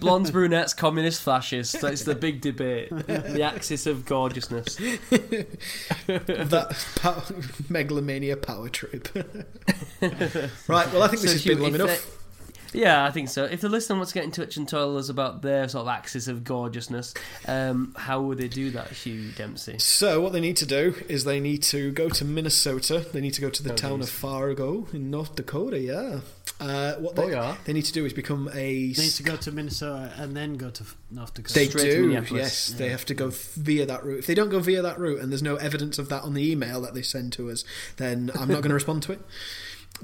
Blondes, brunettes, communist, fascists. That's the big debate. The axis of gorgeousness. that pow- megalomania power trip. <laughs> right, well, I think this So, has Hugh, been long if enough. Yeah, I think so. If the listener wants to get in touch and tell us about their sort of axis of gorgeousness, um, how would they do that, Hugh Dempsey? So, what they need to do is they need to go to Minnesota. They need to go to the Oh, town geez. of Fargo in North Dakota. Yeah. Uh, what Oh, they, yeah. they need to do is become a. They need to go to Minnesota and then go to North Dakota. They Straight do, Minneapolis. yes. They have to go via that route. If they don't go via that route, and there's no evidence of that on the email that they send to us, then I'm not going <laughs> to respond to it.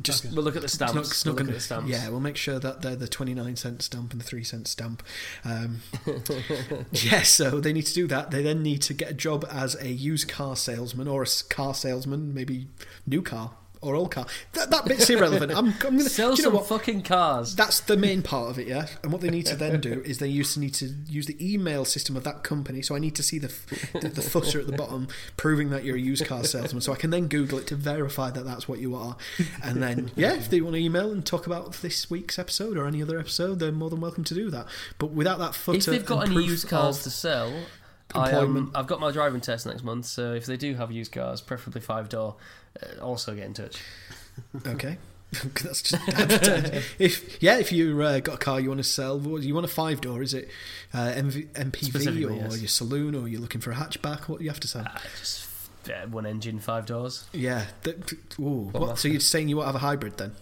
Just We'll look at the stamps. not- we'll look gonna- at the stamps. Yeah, we'll make sure that they're the 29 cent stamp and the 3 cent stamp. Um, <laughs> <laughs> yeah, so they need to do that. They then need to get a job as a used car salesman or a car salesman, maybe new car or old car. That, that bit's irrelevant. I'm, I'm gonna Sell you know some what? fucking cars. That's the main part of it, yeah. And what they need to then do is they used to need to use the email system of that company. So I need to see the the, the footer at the bottom proving that you're a used car salesman. So I can then Google it to verify that that's what you are. And then, yeah, if they want to email and talk about this week's episode or any other episode, they're more than welcome to do that. But without that footer, if they've got any used cars to sell, I am, employment. I've got my driving test next month. So if they do have used cars, preferably five door, also get in touch. Okay. <laughs> That's just <laughs> if yeah, if you uh, got a car you want to sell, what, you want a five door? Is it uh, MV, MPV or yes. your saloon, or you're looking for a hatchback? What do you have to sell? Uh, just uh, one engine, five doors. Yeah. That, ooh, what, so you're saying you want to have a hybrid then?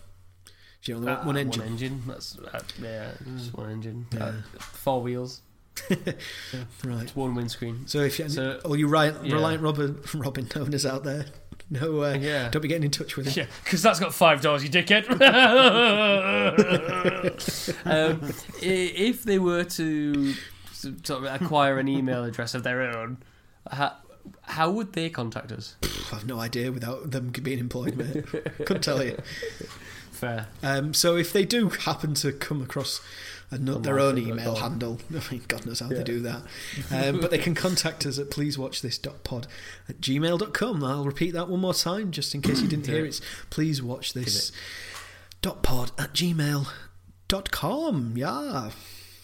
So you want Uh, one engine. One engine. That's uh, yeah, just one engine. Yeah. Uh, four wheels, <laughs> Right. one windscreen. So if you, So- all you Ryan, yeah. Reliant Robin, Robin owners out there, no, uh, Yeah. don't be getting in touch with him. Yeah, because that's got five dollars, you dickhead. <laughs> um, if they were to sort of acquire an email address of their own, how, how would they contact us? I have no idea without them being employed, mate. Couldn't tell you. <laughs> Fair. Um, so if they do happen to come across a, no- their own email handle, <laughs> I mean, God knows how they Yeah. do that. Um, but they can contact us at pleasewatchthis.pod at gmail.com. I'll repeat that one more time just in case you didn't <clears throat> hear it. it. Please watch this dot pod at gmail.com. Yeah.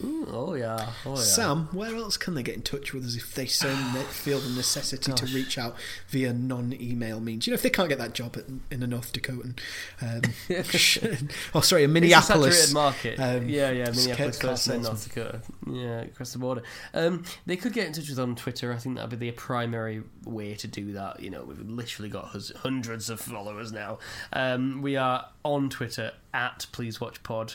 Ooh, oh yeah. Oh yeah. Sam, where else can they get in touch with us if they so feel the necessity to reach out via non-email means? You know, if they can't get that job at, in a North Dakotan, um, <laughs> <laughs> oh sorry, a a Minneapolis, saturated market. um, yeah, yeah, Minneapolis car first, and then salesman. North Dakota. Yeah, across the border. Um, they could get in touch with us on Twitter. I think that'd be the primary way to do that. You know, we've literally got hundreds of followers now. Um, we are on Twitter at Please Watch Pod.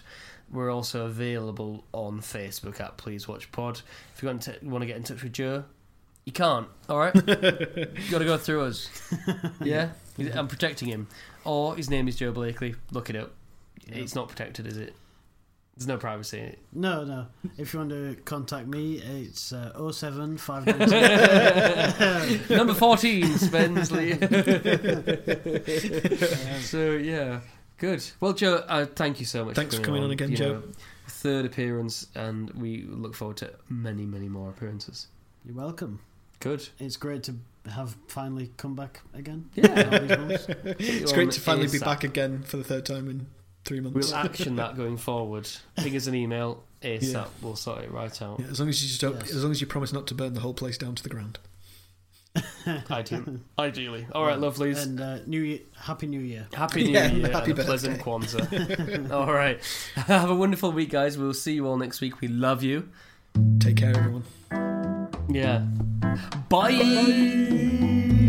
We're also available on Facebook at Please Watch Pod. If you want to, want to get in touch with Joe, you can't. All right, <laughs> you got to go through us. <laughs> Yeah, I'm protecting him. Or his name is Joe Blakely. Look it up. It's not protected, is it? There's no privacy in it. No, no. If you want to contact me, it's uh, 07596. <laughs> Number 14, Spensley. so, yeah. Good. Well, Joe, uh, thank you so much. Thanks for coming on again, You Joe. know, third appearance, and we look forward to many, many more appearances. You're welcome. Good. It's great to have finally come back again. Yeah. All these months. <laughs> it's great to finally be back again for the third time in three months. We'll action that going forward. Ping us an email <laughs> ASAP. Yeah. We'll sort it right out. Yeah, as long as you just don't, Yes. as long as you promise not to burn the whole place down to the ground. <laughs> Ideally. <laughs> Ideally. All right, lovelies. And uh, New Year, Happy New Year. Happy New Yeah, Year happy and a pleasant birthday. Kwanzaa. <laughs> all right. Have a wonderful week, guys. We'll see you all next week. We love you. Take care, everyone. Yeah. Bye.